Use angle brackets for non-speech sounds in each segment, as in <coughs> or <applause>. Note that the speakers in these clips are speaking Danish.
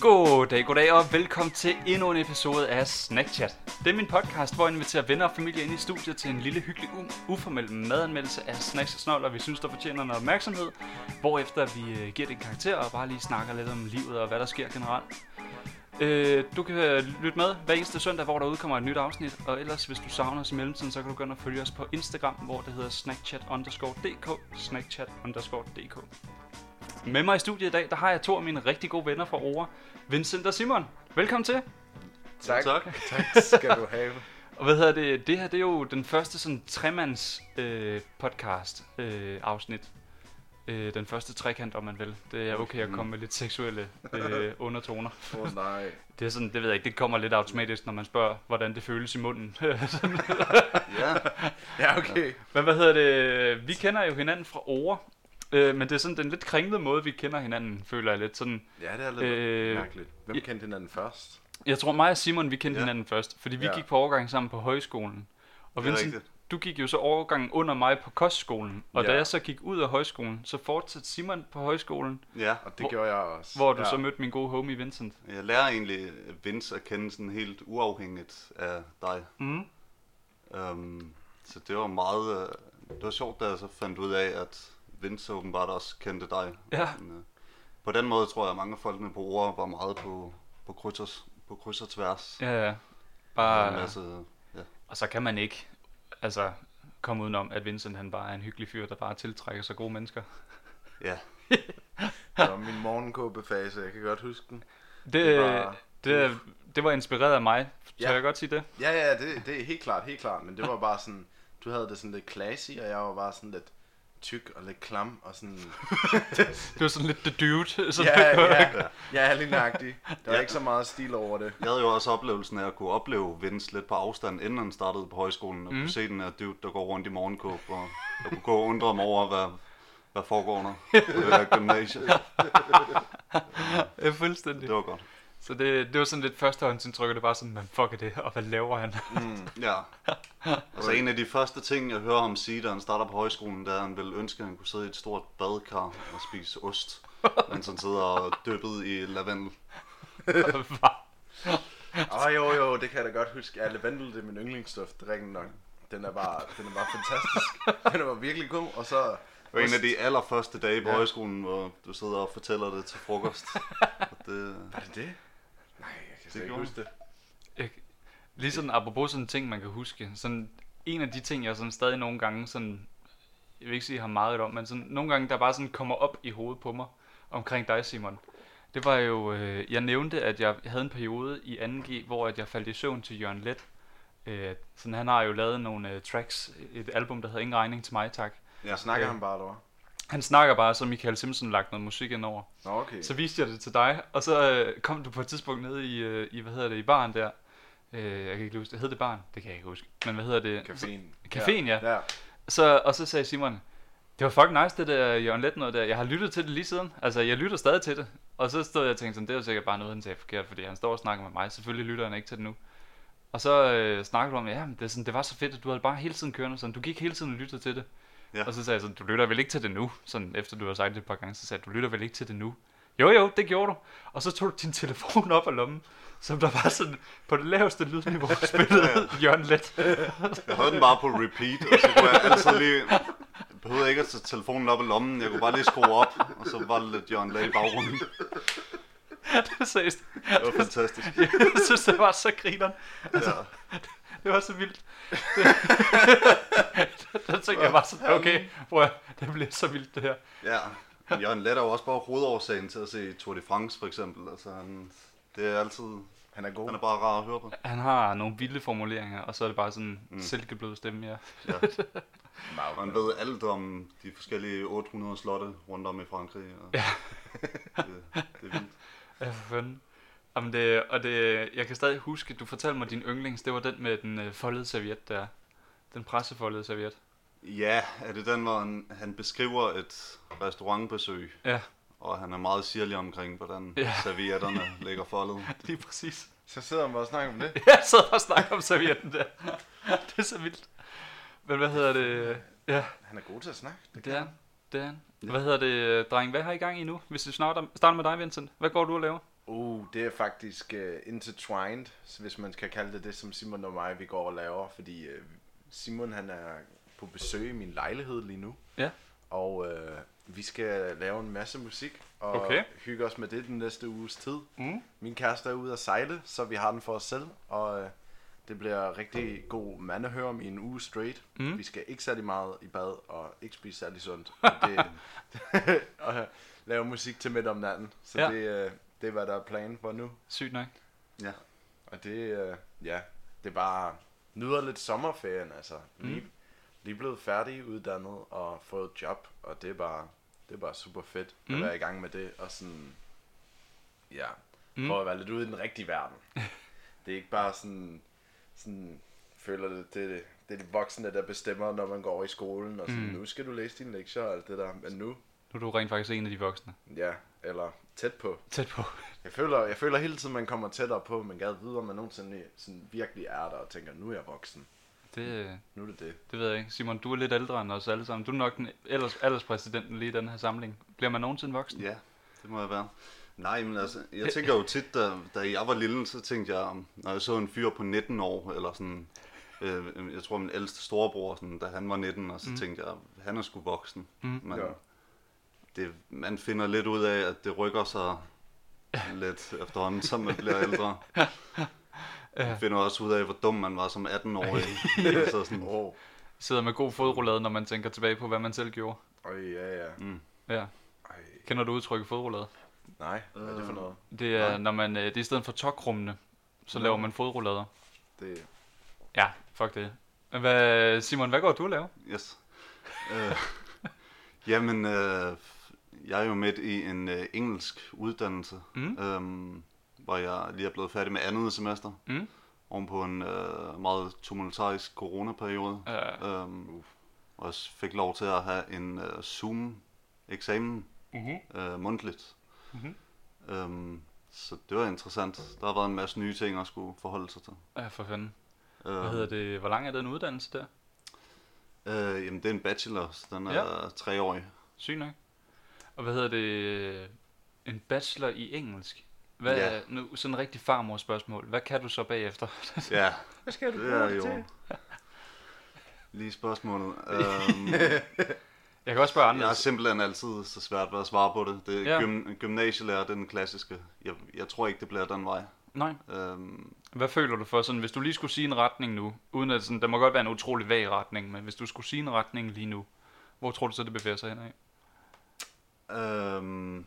Goddag, goddag og velkommen til endnu en episode af Snackchat. Det er min podcast, hvor jeg inviterer venner og familie ind i studiet til en lille hyggelig u- uformel madanmeldelse af snacks og snoller, vi synes, der fortjener noget opmærksomhed. Hvorefter vi øh, giver det en karakter og bare lige snakker lidt om livet og hvad der sker generelt. Øh, du kan øh, lytte med hver eneste søndag, hvor der udkommer et nyt afsnit. Og ellers, hvis du savner os i mellemtiden, så kan du gå ind og følge os på Instagram, hvor det hedder snackchat snackchat_dk. dk. snackchat-dk. Med mig i studiet i dag, der har jeg to af mine rigtig gode venner fra Ora. Vincent og Simon. Velkommen til. Tak. Tak. tak skal du have. <laughs> Og hvad hedder det? Det her, det er jo den første sådan tremands øh, podcast øh, afsnit. Øh, den første trekant, om man vil. Det er okay at komme med lidt seksuelle øh, <laughs> undertoner. Åh oh, nej. <laughs> Det er sådan, det ved jeg ikke, det kommer lidt automatisk, når man spørger, hvordan det føles i munden. Ja, Ja, okay. Men hvad hedder det? Vi kender jo hinanden fra Ore. Øh, men det er sådan den lidt kringlede måde, vi kender hinanden, føler jeg lidt. Sådan, Ja, det er lidt Øh, mærkeligt. Hvem ja. kendte hinanden først? jeg tror mig og Simon, vi kendte Ja. hinanden først, fordi vi Ja. gik på overgang sammen på højskolen. Og Vincent, rigtigt. du gik jo så overgangen under mig på kostskolen. Og da Ja. jeg så gik ud af højskolen, så fortsatte Simon på højskolen, Ja, Og det Hvor- gjorde jeg også. hvor du ja. så mødte min gode homie Vincent. jeg lærer egentlig Vince at kende sådan helt uafhængigt af dig. Mm. Um, så det var meget... øh, det var sjovt, da jeg så fandt ud af, at Vince åbenbart også kendte dig. Ja. Men, øh, på den måde tror jeg, at mange af folkene på ord var meget på, på, kryds, og, på kryds og tværs. Ja, ja. Bare, en masse, og så kan man ikke altså, komme udenom, at Vincent han bare er en hyggelig fyr, der bare tiltrækker sig gode mennesker. <laughs> ja, Det var min morgenkåbefase, jeg kan godt huske den. Det, Det var- det, det var inspireret af mig. Tør Ja. jeg godt sige det? Ja, ja, det, det er helt klart, helt klart. Men det var bare sådan, du havde det sådan lidt classy, og jeg var bare sådan lidt tyk og lidt klam og sådan... <laughs> Det var sådan lidt the dude. Sådan ja, ja, <laughs> ja, lige nøjagtigt. Der var Ja. ikke så meget stil over det. jeg havde jo også oplevelsen af at kunne opleve Vince lidt på afstand, inden han startede på højskolen, og Mm. kunne se den her dude, der går rundt i morgenkåb, og jeg kunne gå og undre mig over, hvad, hvad foregår der på det her gymnasie. <laughs> Ja, fuldstændig. Det var godt. Så det, det var sådan lidt førstehåndsindtryk, og det var sådan, man fuck er det, og hvad laver han? Mm. Ja. <laughs> Altså en af de første ting, jeg hører ham sige, da han starter på højskolen, det er, at han ville ønske, at han kunne sidde i et stort badekar og spise ost, mens han sidder og dyppet i lavendel. <laughs> Åh, oh, jo, jo, det kan jeg da godt huske. Ja, lavendel, det er min yndlingsstof, det er nok. Den er bare, den er bare fantastisk. <laughs> Den var virkelig god, og så... Det var en af de allerførste dage på Ja. højskolen, hvor du sidder og fortæller det til frokost. Og det, Var det det? Jeg kan slet ikke huske det. Jeg, lige sådan, apropos sådan ting, man kan huske. Sådan, en af de ting, jeg sådan stadig nogle gange sådan, jeg vil ikke sige, jeg har meget om, men sådan, nogle gange, der bare sådan kommer op i hovedet på mig, omkring dig, Simon. Det var jo, øh, jeg nævnte, at jeg havde en periode i 2G, hvor at jeg faldt i søvn til Jørgen Let. Øh, sådan, han har jo lavet nogle øh, tracks, et album, der hedder Ingen regning til mig, tak. ja, Snakker Ja. han bare derovre? Han snakker bare, så Michael Simpson lagt noget musik ind over. Okay. Så viste jeg det til dig, og så øh, kom du på et tidspunkt ned i, øh, i hvad hedder det, i baren der. Øh, jeg kan ikke huske, det hed det baren? Det kan jeg ikke huske. Men hvad hedder det? Caféen. Caféen, ja. ja. Så, og så sagde Simon, det var fucking nice det der Jørgen Let noget der. Jeg har lyttet til det lige siden. Altså, jeg lytter stadig til det. Og så stod jeg og tænkte sådan, det var sikkert bare noget, han sagde forkert, fordi han står og snakker med mig. Selvfølgelig lytter han ikke til det nu. Og så øh, snakkede du om, ja, det, er sådan, det var så fedt, at du havde bare hele tiden kørende. Sådan, du gik hele tiden og lyttede til det. Ja. Og så sagde jeg sådan, du lytter vel ikke til det nu? Sådan, efter du har sagt det et par gange, så sagde jeg, du lytter vel ikke til det nu? Jo, jo, det gjorde du. Og så tog du din <laughs> telefon op af lommen, som der var sådan på det laveste lydniveau <laughs> spillede Jørgen Let. jeg havde den bare på repeat, og så kunne jeg altid lige... Jeg behøvede ikke at tage telefonen op i lommen, jeg kunne bare lige skrue op, og så var det lidt Jørgen Lag i baggrunden. <laughs> det seriøst. Det var fantastisk. Jeg synes, det var så grineren. Ja. <laughs> Det var så vildt. Det, <laughs> der tænkte jeg bare sådan, okay, prøv at, det bliver så vildt det her. Ja, men Jørgen Let er jo også bare hovedårsagen til at se Tour de France for eksempel. Altså, han, det er altid, Han er god. han er bare rar at høre på. Han har nogle vilde formuleringer, og så er det bare sådan en Mm. silkeblød stemme, ja. Ja. <laughs> Og han ved alt om de forskellige 800 slotte rundt om i Frankrig. Og Ja. det, det er vildt. Ja, for fanden. Jamen det, og det, jeg kan stadig huske, du fortalte mig din yndlings, det var den med den øh, foldede serviet der. Den pressefoldede serviet. Ja, er det den, hvor han, han beskriver et restaurantbesøg, Ja, og han er meget sirlig omkring, hvordan Ja. ja. <laughs> servietterne ligger foldet. lige præcis. Så sidder han bare og snakker om det. <laughs> Jeg sad og snakkede om servietten der. <laughs> det er så vildt. Men hvad hedder det? Ja, Han er god til at snakke. det er han. Det er han. Hvad hedder det, dreng? Hvad har I gang i nu? Hvis vi starter med dig, Vincent. Hvad går du og laver? Uh, det er faktisk uh, intertwined, så hvis man kan kalde det det, som Simon og mig, vi går og laver. Fordi uh, Simon, han er på besøg i min lejlighed lige nu. Ja. Og uh, vi skal lave en masse musik, og Okay. hygge os med det den næste uges tid. Mm. Min kæreste er ude at sejle, så vi har den for os selv, og uh, det bliver rigtig god mandehørm i en uge straight. Mm. Vi skal ikke særlig meget i bad, og ikke spise særlig sundt. Og <laughs> det, <laughs> og lave musik til midt om natten. Så Ja. det, det er, hvad der er planen for nu. Sygt nok. Ja. Og det, øh, ja, det er bare, nyder lidt sommerferien, altså. Lige, lige blevet færdig uddannet og fået job, og det er bare, det er bare super fedt at Mm. være i gang med det, og sådan, ja, Mm. prøve at være lidt ude i den rigtige verden. <laughs> det er ikke bare sådan, sådan føler det, det, det, det er de voksne, der bestemmer, når man går over i skolen, og sådan, Mm. nu skal du læse dine lektier og alt det der, men nu, Nu er du rent faktisk en af de voksne. ja, eller tæt på. Tæt på. Jeg føler, jeg føler hele tiden, man kommer tættere på, men gad videre, man nogensinde sådan virkelig er der og tænker, nu er jeg voksen. Det, Nu er det det. det ved jeg ikke. Simon, du er lidt ældre end os alle sammen. Du er nok den alders, alderspræsidenten lige i den her samling. Bliver man nogensinde voksen? Ja, det må jeg være. Nej, men altså, jeg tænker jo tit, da, da jeg var lille, så tænkte jeg, når jeg så en fyr på 19 år, eller sådan, øh, jeg tror min ældste storebror, sådan, da han var 19, og så mm. tænkte jeg, han er sgu voksen. Mm. Men Ja. Det, man finder lidt ud af, at det rykker sig lidt efterhånden, som man bliver ældre. Man finder også ud af, hvor dum man var som 18-årig. så sådan, oh. Sidder med god fodrullade, når man tænker tilbage på, hvad man selv gjorde. Øj, ja, ja. mm. Ja. Kender du udtrykket fodrullade? nej, hvad er det for noget? Det er, Nej. når man, øh, det er i stedet for tokrummene, så Nå. laver man fodrullader. Det, Ja, fuck det. Hvad, Simon, hvad går du at lave? Yes. Øh, jamen, øh, jeg er jo midt i en øh, engelsk uddannelse, Mm. øhm, hvor jeg lige er blevet færdig med andet semester, Mm. oven på en øh, meget tumultarisk coronaperiode. Uh, Øhm, og jeg fik lov til at have en øh, Zoom-eksamen uh-huh. øh, mundtligt. Mhm. Øhm, så det var interessant. Der har været en masse nye ting at skulle forholde sig til. Ja, for fanden. Hvad hedder det? Hvor lang er den uddannelse der? Øh, jamen, det er en bachelor, så den er ja. treårig. Sygt nok. Og hvad hedder det? En bachelor i engelsk. Hvad Ja. er nu sådan en rigtig farmor spørgsmål. Hvad kan du så bagefter? <laughs> Ja, <laughs> hvad skal det er jo <laughs> lige spørgsmålet. øhm, Jeg kan også spørge jeg har andre. simpelthen altid så svært ved at svare på det. det Ja. ja. gym, gymnasielærer, det er den klassiske. Jeg, jeg tror ikke, det bliver den vej. Nej. Øhm, Hvad føler du for sådan, hvis du lige skulle sige en retning nu, uden at sådan, der må godt være en utrolig vag retning, men hvis du skulle sige en retning lige nu, hvor tror du så, det bevæger sig henad? Øhm,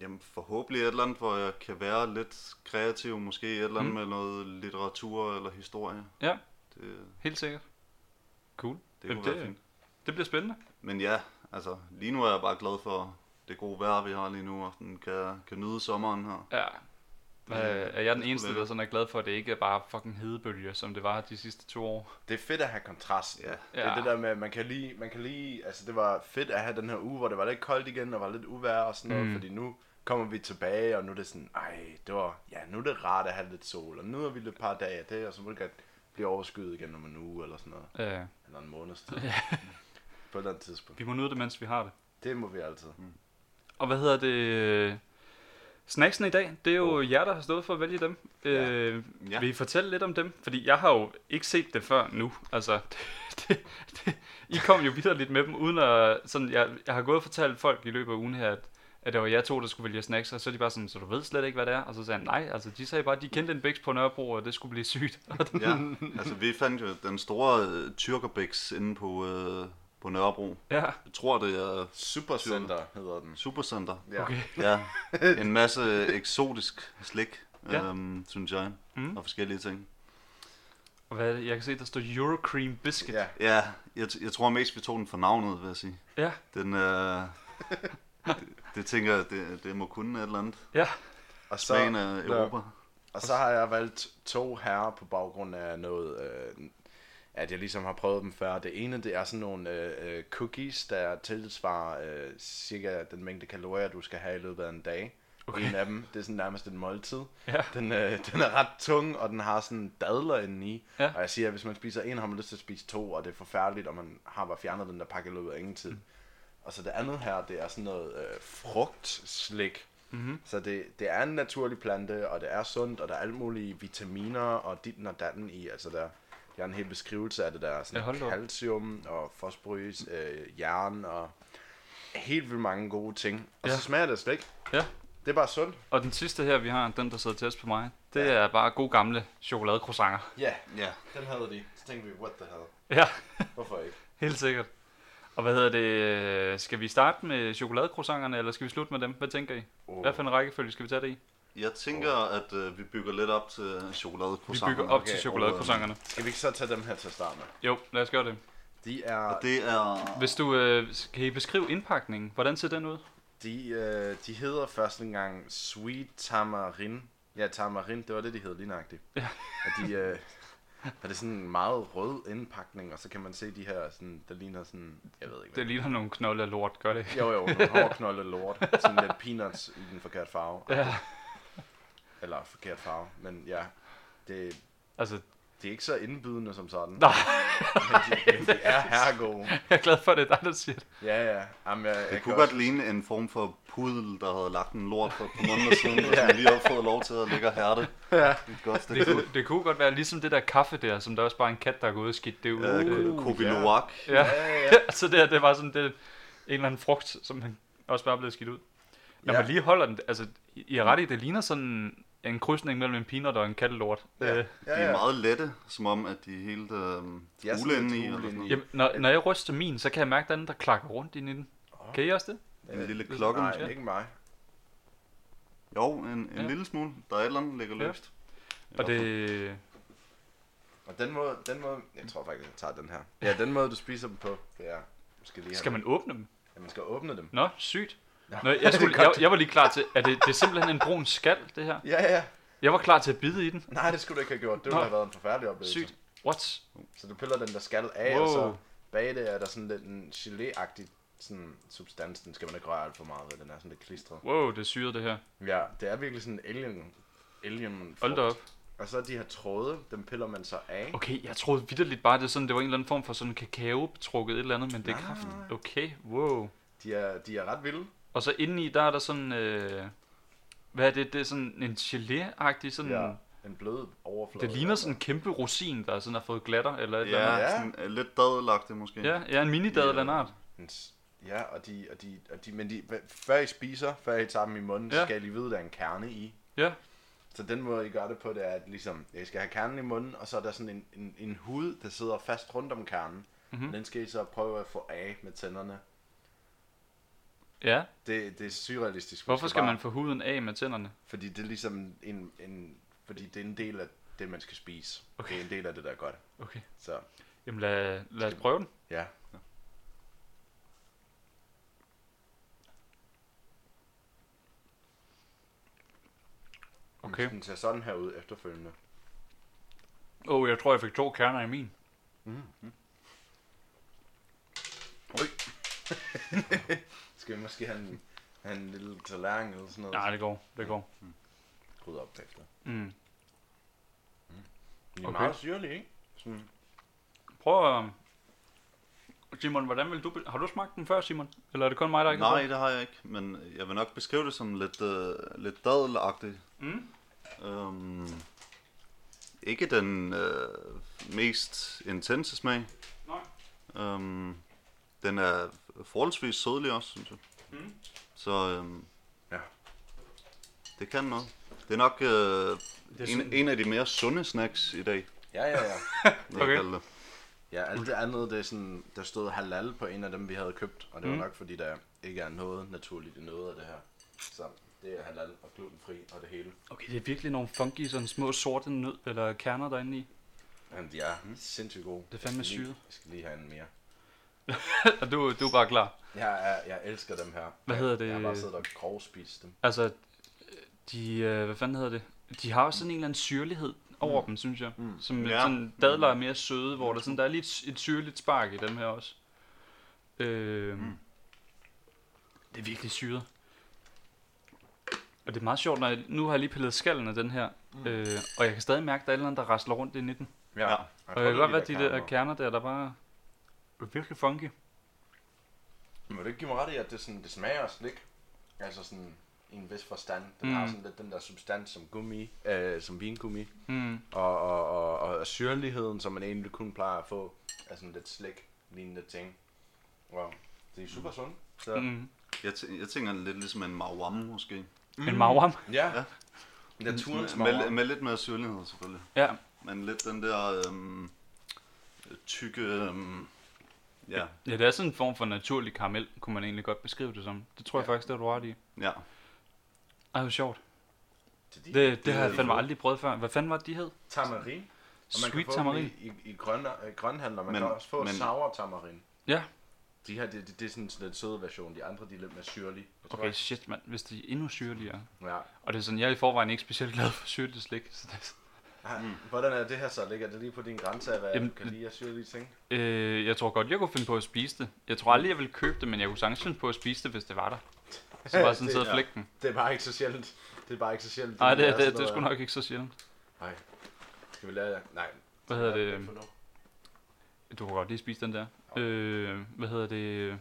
jamen forhåbentlig et eller andet, hvor jeg kan være lidt kreativ. Måske et eller andet Mm. med noget litteratur eller historie. Ja, Det, helt sikkert. Cool. det kunne det- være fint. Det bliver spændende. Men ja, altså lige nu er jeg bare glad for det gode vejr, vi har lige nu, og sådan kan, kan nyde sommeren her. Ja. Det- er jeg den eneste, der sådan er glad for, at det ikke er bare fucking hedebølge, som det var de sidste to år? Det er fedt at have kontrast. Ja. Det er det der med, man kan lige, man kan lige, altså det var fedt at have den her uge, hvor det var lidt koldt igen, og var lidt uvejr og sådan noget, Mm. fordi nu kommer vi tilbage, og nu er det sådan, ej, det var, ja, nu er det rart at have lidt sol, og nu er vi lidt par dage af det, og så må det godt blive overskyet igen om en uge, eller sådan noget, Ja. eller en måneds tid. <laughs> På et eller andet tidspunkt. Vi må nyde det, mens vi har det. Det må vi altid. Og hvad hedder det? Snacksene i dag, det er jo jer, der har stået for at vælge dem. Ja. Øh, Ja. Vil I fortælle lidt om dem? Fordi jeg har jo ikke set det før nu. Altså, det, <laughs> det, det, I kom jo videre lidt med dem, uden at... Sådan, jeg, jeg har gået og fortalt folk i løbet af ugen her, at, at det var jer to, der skulle vælge snacks, og så er de bare sådan, så du ved slet ikke, hvad det er? Og så sagde han, nej, altså de sagde bare, at de kendte en bæks på Nørrebro, og det skulle blive sygt. Ja, altså vi fandt jo den store tyrkerbæks inde på, øh, på Nørrebro. ja, Jeg tror, det er Supercenter hedder den. Supercenter. Ja. okay. <laughs> Ja, en masse eksotisk slik, Ja. ja. øhm, synes jeg, Mm. og forskellige ting. Og hvad er det? Jeg kan se, der står Eurocream Biscuit. Ja, Ja, jeg, t- jeg tror mest, vi tog den for navnet, vil jeg sige. Ja. Den, øh, det, det tænker jeg, det, det må kunne et eller andet. ja. og så, Smagen af Europa. og så har jeg valgt to herrer på baggrund af noget, øh, at jeg ligesom har prøvet dem før. Det ene, det er sådan nogle øh, øh, cookies, der tilsvarer øh, cirka den mængde kalorier, du skal have i løbet af en dag. Okay. En af dem, det er sådan nærmest en måltid. Ja. Den, øh, <laughs> den er ret tung, og den har sådan dadler indeni. Ja. Og jeg siger, at hvis man spiser en, har man lyst til at spise to, og det er forfærdeligt, og man har bare fjernet den der pakke i løbet af ingen tid. Mm. Og så det andet her, det er sådan noget øh, frugtslik. Mhm. Så det, det er en naturlig plante, og det er sundt, og der er alle mulige vitaminer og ditten og datten i. Altså der, der er en hel beskrivelse af det der. Ja, Sådan op. calcium og fosforys, øh, jern og helt vildt mange gode ting. Og Ja. så smager det slet ikke. Ja. Det er bare sundt. Og den sidste her, vi har, den der sidder tæt på mig, det Ja. er bare gode gamle chokoladecroissanter. Ja, Ja. den havde de. Så tænkte vi, what the hell. Ja, Hvorfor ikke? helt sikkert. Og hvad hedder det? øh, Skal vi starte med chokoladecroissanterne, eller skal vi slutte med dem? Hvad tænker I? Oh. Hvad for en rækkefølge skal vi tage det i? Jeg tænker, at øh, vi bygger lidt op til Vi chokoladecroissanter. bygger op Okay, til chokoladecroissanterne. Skal vi ikke så tage dem her til at starte med? Jo, lad os gøre det. De er, Og det er... Hvis du øh, kan I beskrive indpakningen, hvordan ser den ud? de, øh, de hedder først engang Sweet Tamarin. Ja, Tamarin, det var det, de hed lige nøjagtigt. Ja. <laughs> Og de, øh, og det er sådan en meget rød indpakning, og så kan man se de her, sådan, der ligner sådan, jeg ved ikke Det ligner nogle knolde lort, gør det ikke? Jo, jo, nogle hårdknolde lort. <laughs> Sådan lidt peanuts i den forkerte farve. Ja, Eller forkert farve, men ja. Det, altså, det er ikke så indbydende som sådan. nej, Men de, men de er <laughs> herregode. jeg er glad for, at det er dig, der siger det. Ja, ja. Jamen, jeg, jeg Det kan kunne også- godt ligne en form for pudel, der havde lagt en lort for par måneder siden, og som lige har fået lov til at ligge og hærde. Ja. Et godt Det stykke kunne, det kunne godt være ligesom det der kaffe der, som der også bare en kat, der er gået og skidt det ud. Øh, Uh, Kobi ja. Ja. Ja, ja, ja. <laughs> så det, det var sådan det, en eller anden frugt, som han også bare blevet skidt ud. Når Ja. man lige holder den, altså, I I er ret i, det ligner sådan en krydsning mellem en peanut og en kattelort. Ja. Øh, De er meget lette, som om at de er helt øh, De er sådan hule inde lidt i. Eller sådan jamen, når, når jeg ryster min, så kan jeg mærke, at der er den, der klakker rundt inde i den. Kan I også det? En lille klokke Nej, måske? ikke mig. Jo, en, en Ja. lille smule. Der er et eller andet, der ligger Ja. løst. Og det... Og den måde, den måde, jeg tror faktisk, jeg tager den her. Ja, den måde, du spiser dem på, det er, skal lige Skal man åbne dem? Ja, man skal åbne dem. Nå, sygt. Nå, jeg, <laughs> skulle, jeg, jeg var lige klar til, at det, det er simpelthen en brun skal, det her. Ja, ja. Jeg var klar til at bide i den. Nej, det skulle du ikke have gjort. Det Nå. ville have været en forfærdelig oplevelse. Sygt. What? Så du piller den der skal af, Wow. og så bag det er der sådan lidt en gelé-agtig sådan substans. Den skal man ikke røre alt for meget ved. Den er sådan lidt klistret. Wow, det er syret det her. Ja, det er virkelig sådan en alien, alien Hold da op. Og så de her tråde, dem piller man så af. Okay, jeg troede vidderligt bare, det, sådan, det var en eller anden form for sådan kakao betrukket et eller andet, men det er kraften. Okay, wow. De er, de er ret vilde. Og så indeni, der er der sådan, øh, hvad er det, det er sådan en gelé-agtig sådan, Ja. En blød overflade. det ligner sådan en kæmpe rosin, der sådan har fået glatter, eller et eller Ja, andet. Ja. sådan øh, lidt dadelagtigt måske. Ja, ja, en mini-dad eller en Ja. En Ja, og de, og de, og de, men de, før I spiser, før I tager dem i munden, ja. Så skal I lige vide, at der er en kerne i. Ja, Så den måde, I gør det på, det er, at ligesom, jeg skal have kernen i munden, og så er der sådan en, en, en hud, der sidder fast rundt om kernen. Mhm. Mm. Den skal I så prøve at få af med tænderne. Ja. Det, det er surrealistisk. Hvorfor skal bare, man få huden af med tænderne? Fordi det er ligesom en, en, fordi det er en del af det, man skal spise. Okay. Det er en del af det, der er godt. Okay. Så, Jamen lad, lad os prøve den. ja. Okay. Den ser sådan her ud efterfølgende. Åh, oh, jeg tror, jeg fik to kerner i min. Oj. <laughs> <laughs> skal vi måske have en, have en lille tallerken eller sådan noget? Nej, det går. Det går. Krydder op bagefter. Mm. De er Okay. meget syrlige, ikke? Sådan, Prøv at... Simon, hvordan vil du... be- Har du smagt den før, Simon? Eller er det kun mig, der ikke har Nej, prøvet? det har jeg ikke, men jeg vil nok beskrive det som lidt, øh, lidt dadelagtigt. Mm. Øhm, ikke den øh, mest intense smag. Nej. Øhm, den er forholdsvis sødlig også, synes jeg. Mm. Så øhm, Ja. det kan noget. Det er nok øh, er en, sådan- en af de mere sunde snacks i dag, Ja, ja, ja. <laughs> Okay. det. Ja, alt det andet, det er sådan, der stod halal på en af dem, vi havde købt, og det var Mm. nok fordi, der ikke er noget naturligt i noget af det her. Så det er halal og glutenfri og det hele. Okay, det er virkelig nogle funky, sådan små sorte nød, eller kerner derinde i. Men de er sindssygt gode. Det er fandme syret. Jeg skal lige have en mere. Og <laughs> du, du er bare klar. Jeg, er, jeg elsker dem her. Hvad hedder det? Jeg har bare siddet og grovspist dem. Altså, de... Øh, hvad fanden hedder det? De har også sådan en eller anden syrlighed over mm. dem, synes jeg. Mm. Som Ja. sådan dadler er mere søde, hvor der, sådan, der er lidt et syrligt spark i dem her også. Øh, mm. Det er virkelig syret. Og det er meget sjovt, når jeg, nu har jeg lige pillet skallen af den her, mm. øh, og jeg kan stadig mærke, at der er et eller andet, der rasler rundt i den. Ja. Og jeg kan godt være, at de der kerner der, der bare virkelig funky. Men vil du ikke give mig ret i, at det, sådan, det smager af slik? Altså sådan... i en vis forstand. Den Mm. har sådan lidt den der substans som gummi, øh, som vingummi. Mm. Og, og, og, og syrligheden, som man egentlig kun plejer at få af sådan lidt slik lignende ting. Wow. Det er super sundt. Så. Mm. Jeg, tæ- jeg tænker lidt ligesom en marwam måske. En mauam. Ja. Ja. Naturens med, med, med lidt mere syrlighed selvfølgelig. Ja. Men lidt den der øhm, tykke... Øhm, ja, ja, det er sådan en form for naturlig karamel, kunne man egentlig godt beskrive det som. Det tror jeg Ja. faktisk, det er du ret i. ja. Ej, hvor sjovt. til de, Det, det har jeg fandme aldrig prøvet før. Hvad fanden var det, de hed? Tamarin. Og man Sweet kan få tamarin. i, i, i grøn, øh, grønhandler. Man Men- kan også få men- sour tamarin. Ja. De her, det, det, det er sådan en lidt søde version. De andre, de er lidt mere syrlige. Jeg Okay, ikke- shit, mand. Hvis de er endnu syrligere. Ja. Og det er sådan, jeg er i forvejen ikke specielt glad for syrligt slik. Så det, Ah, Hvordan er det her så? Ligger det lige på din grænse af, hvad Jamen, du kan lide af syrlige ting? øh, jeg tror godt, jeg kunne finde på at spise det. Jeg tror aldrig, jeg ville købe det, men jeg kunne sagtens finde på at spise det, hvis det var der. Så bare sådan <laughs> sidde og flække den. Det er bare ikke så sjældent. Det er bare ikke så sjældent. Nej, det, det, det, det er sgu nok ikke så sjældent. Nej. Skal vi lade Nej. Hvad hedder er det? Du kan godt lige spise den der. Øh, hvad hedder det?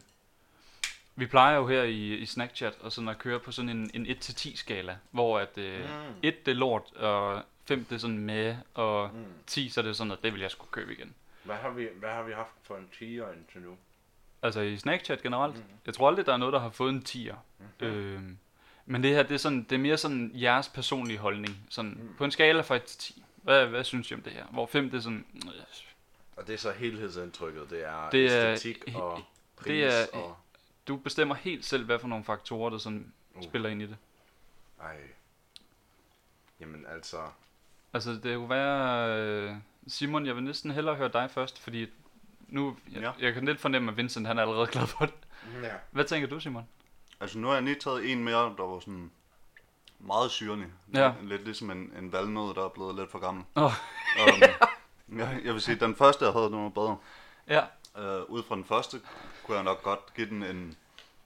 Vi plejer jo her i, i Snackchat og sådan at køre på sådan en, en 1-10 skala, hvor at øh, Mm. 1 det er lort, og 5 det er sådan med, og Mm. 10 så er det sådan, at det vil jeg skulle købe igen. Hvad har vi, hvad har vi haft for en tiger indtil nu? Altså i Snackchat generelt. Mhm. Jeg tror aldrig, der er noget, der har fået en 10'er. Mhm. Øh, men det her, det er, sådan, det er mere sådan jeres personlige holdning. Sådan, Mm. På en skala fra 1 til 10. Hvad, hvad synes I om det her? Hvor 5 det er sådan... øh, Og det er så helhedsindtrykket. Det er, Det er- æstetik og pris det er- og... Du bestemmer helt selv, hvad for nogle faktorer, der sådan Uh. spiller ind i det. Ej. Jamen altså... Altså, det kunne være... Øh, Simon, jeg vil næsten hellere høre dig først, fordi nu... Jeg, Ja. jeg kan lidt fornemme, at Vincent han er allerede glad for det. Ja. Hvad tænker du, Simon? Altså nu har jeg lige taget en mere, der var sådan meget syrlig. Ja. Lidt ligesom en, en valnød, der er blevet lidt for gammel. Åh. <laughs> Um, jeg, jeg vil sige, den første, jeg havde, den var bedre. Ja. Uh, ud fra den første, kunne jeg nok godt give den en,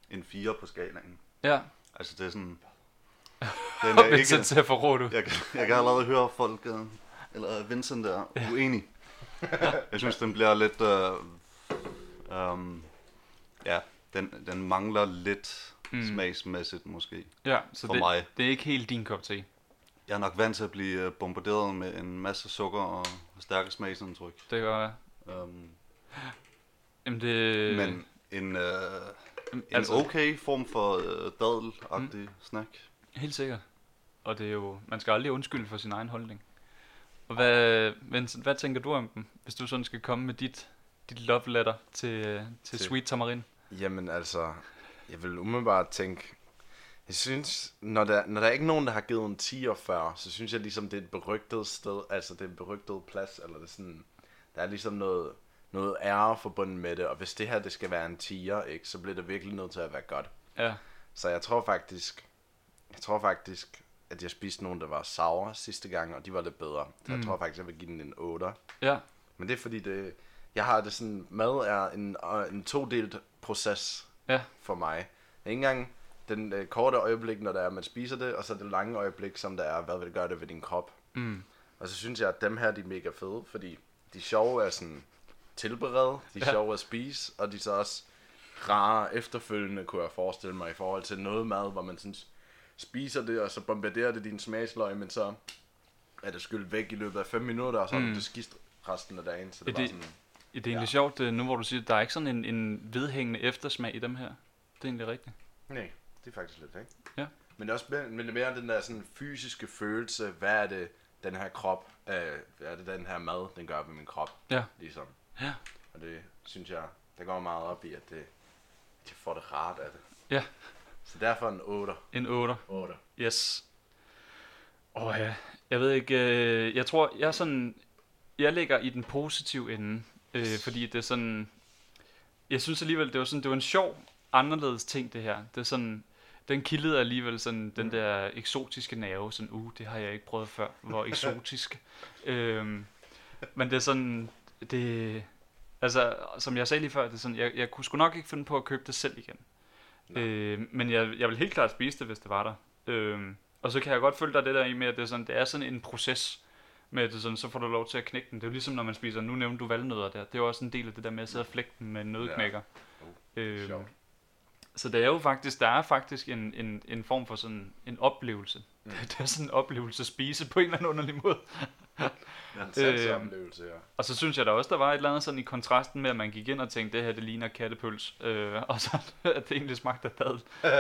en 4 på skalaen. Ja. Altså det er sådan... Den er Vincent ikke, ser for råd ud. jeg, jeg kan allerede høre folk, uh, eller Vincent er uenig. jeg synes, den bliver lidt... Uh, um, ja, den, den mangler lidt Mm. smagsmæssigt måske. Ja, så For det, mig. det er ikke helt din kop te. Jeg er nok vant til at blive øh, bombarderet med en masse sukker og stærke smagsindtryk. Det gør Um, Jamen det... men en, øh, en okay form for øh, dadelagtig mm. snack. Helt sikkert. Og det er jo... Man skal aldrig undskylde for sin egen holdning. Og hvad, Vincent, hvad tænker du om dem, hvis du sådan skal komme med dit, dit love letter til, øh, til Til- Sweet Tamarin? Jamen altså... Jeg vil umiddelbart tænke... Jeg synes, når der, når der er ikke nogen, der har givet en 10 før, så synes jeg ligesom, det er et berygtet sted, altså det er en berygtet plads, eller det er sådan, der er ligesom noget, noget ære forbundet med det, og hvis det her, det skal være en 10'er, ikke, så bliver det virkelig nødt til at være godt. Ja. Så jeg tror faktisk, jeg tror faktisk, at jeg spiste nogle, der var sour sidste gang, og de var lidt bedre. Så jeg Mm. tror faktisk, jeg vil give den en 8. Ja. Men det er fordi, det, jeg har det sådan, mad er en, øh, en todelt proces Ja. for mig. Ikke engang den øh, korte øjeblik, når der er, man spiser det, og så det lange øjeblik, som der er, hvad vil det gøre det ved din krop. Mm. Og så synes jeg, at dem her, de er mega fede, fordi de sjove er sådan tilberedt, de er Ja. sjove at spise, og de er så også rare efterfølgende, kunne jeg forestille mig, i forhold til noget mad, hvor man sådan spiser det, og så bombarderer det din smagsløg, men så er det skyllet væk i løbet af 5 minutter, og så har Mm. du det skidt resten af dagen. Så det, Er var det- sådan, Det er egentlig Ja. sjovt, øh, nu hvor du siger, at der er ikke sådan en, en vedhængende eftersmag i dem her. Det er egentlig rigtigt. nej, det er faktisk lidt, ikke? Ja. Men det er også mere, men det er mere den der sådan fysiske følelse, hvad er det, den her krop, øh, hvad er det, den her mad, den gør ved min krop, Ja. ligesom. Ja. Og det synes jeg, der går meget op i, at det, at jeg får det rart af det. Ja. Så derfor en 8. En 8. 8. Yes. Åh oh, ja, jeg ved ikke, øh, jeg tror, jeg er sådan, jeg ligger i den positive ende, øh, fordi det er sådan, jeg synes alligevel, det var sådan, det var en sjov, anderledes ting det her. Det er sådan, den kildede alligevel sådan den der eksotiske nerve, sådan, uh, det har jeg ikke prøvet før, hvor eksotisk. <laughs> øhm, men det er sådan, det, altså, som jeg sagde lige før, det er sådan, jeg, jeg kunne sgu nok ikke finde på at købe det selv igen. Nej. Øh, men jeg, jeg vil helt klart spise det, hvis det var der. Øhm, og så kan jeg godt følge dig det der i med, at det er, sådan, det er sådan en proces, med at det sådan, så får du lov til at knække den. Det er jo ligesom, når man spiser, nu nævnte du valnødder der. Det er jo også en del af det der med at sidde og flække den med en nødknækker. Uh, Øhm, sjovt. Så det er jo faktisk, der er faktisk en, en, en form for sådan en oplevelse. Mm. <laughs> Det er sådan en oplevelse at spise på en eller anden underlig måde. En sanseoplevelse, ja. Og så synes jeg da også, der var et eller andet sådan i kontrasten med, at man gik ind og tænkte, det her det ligner kattepøls. Øh, og så <laughs> at det egentlig smagte af dadel. Ja,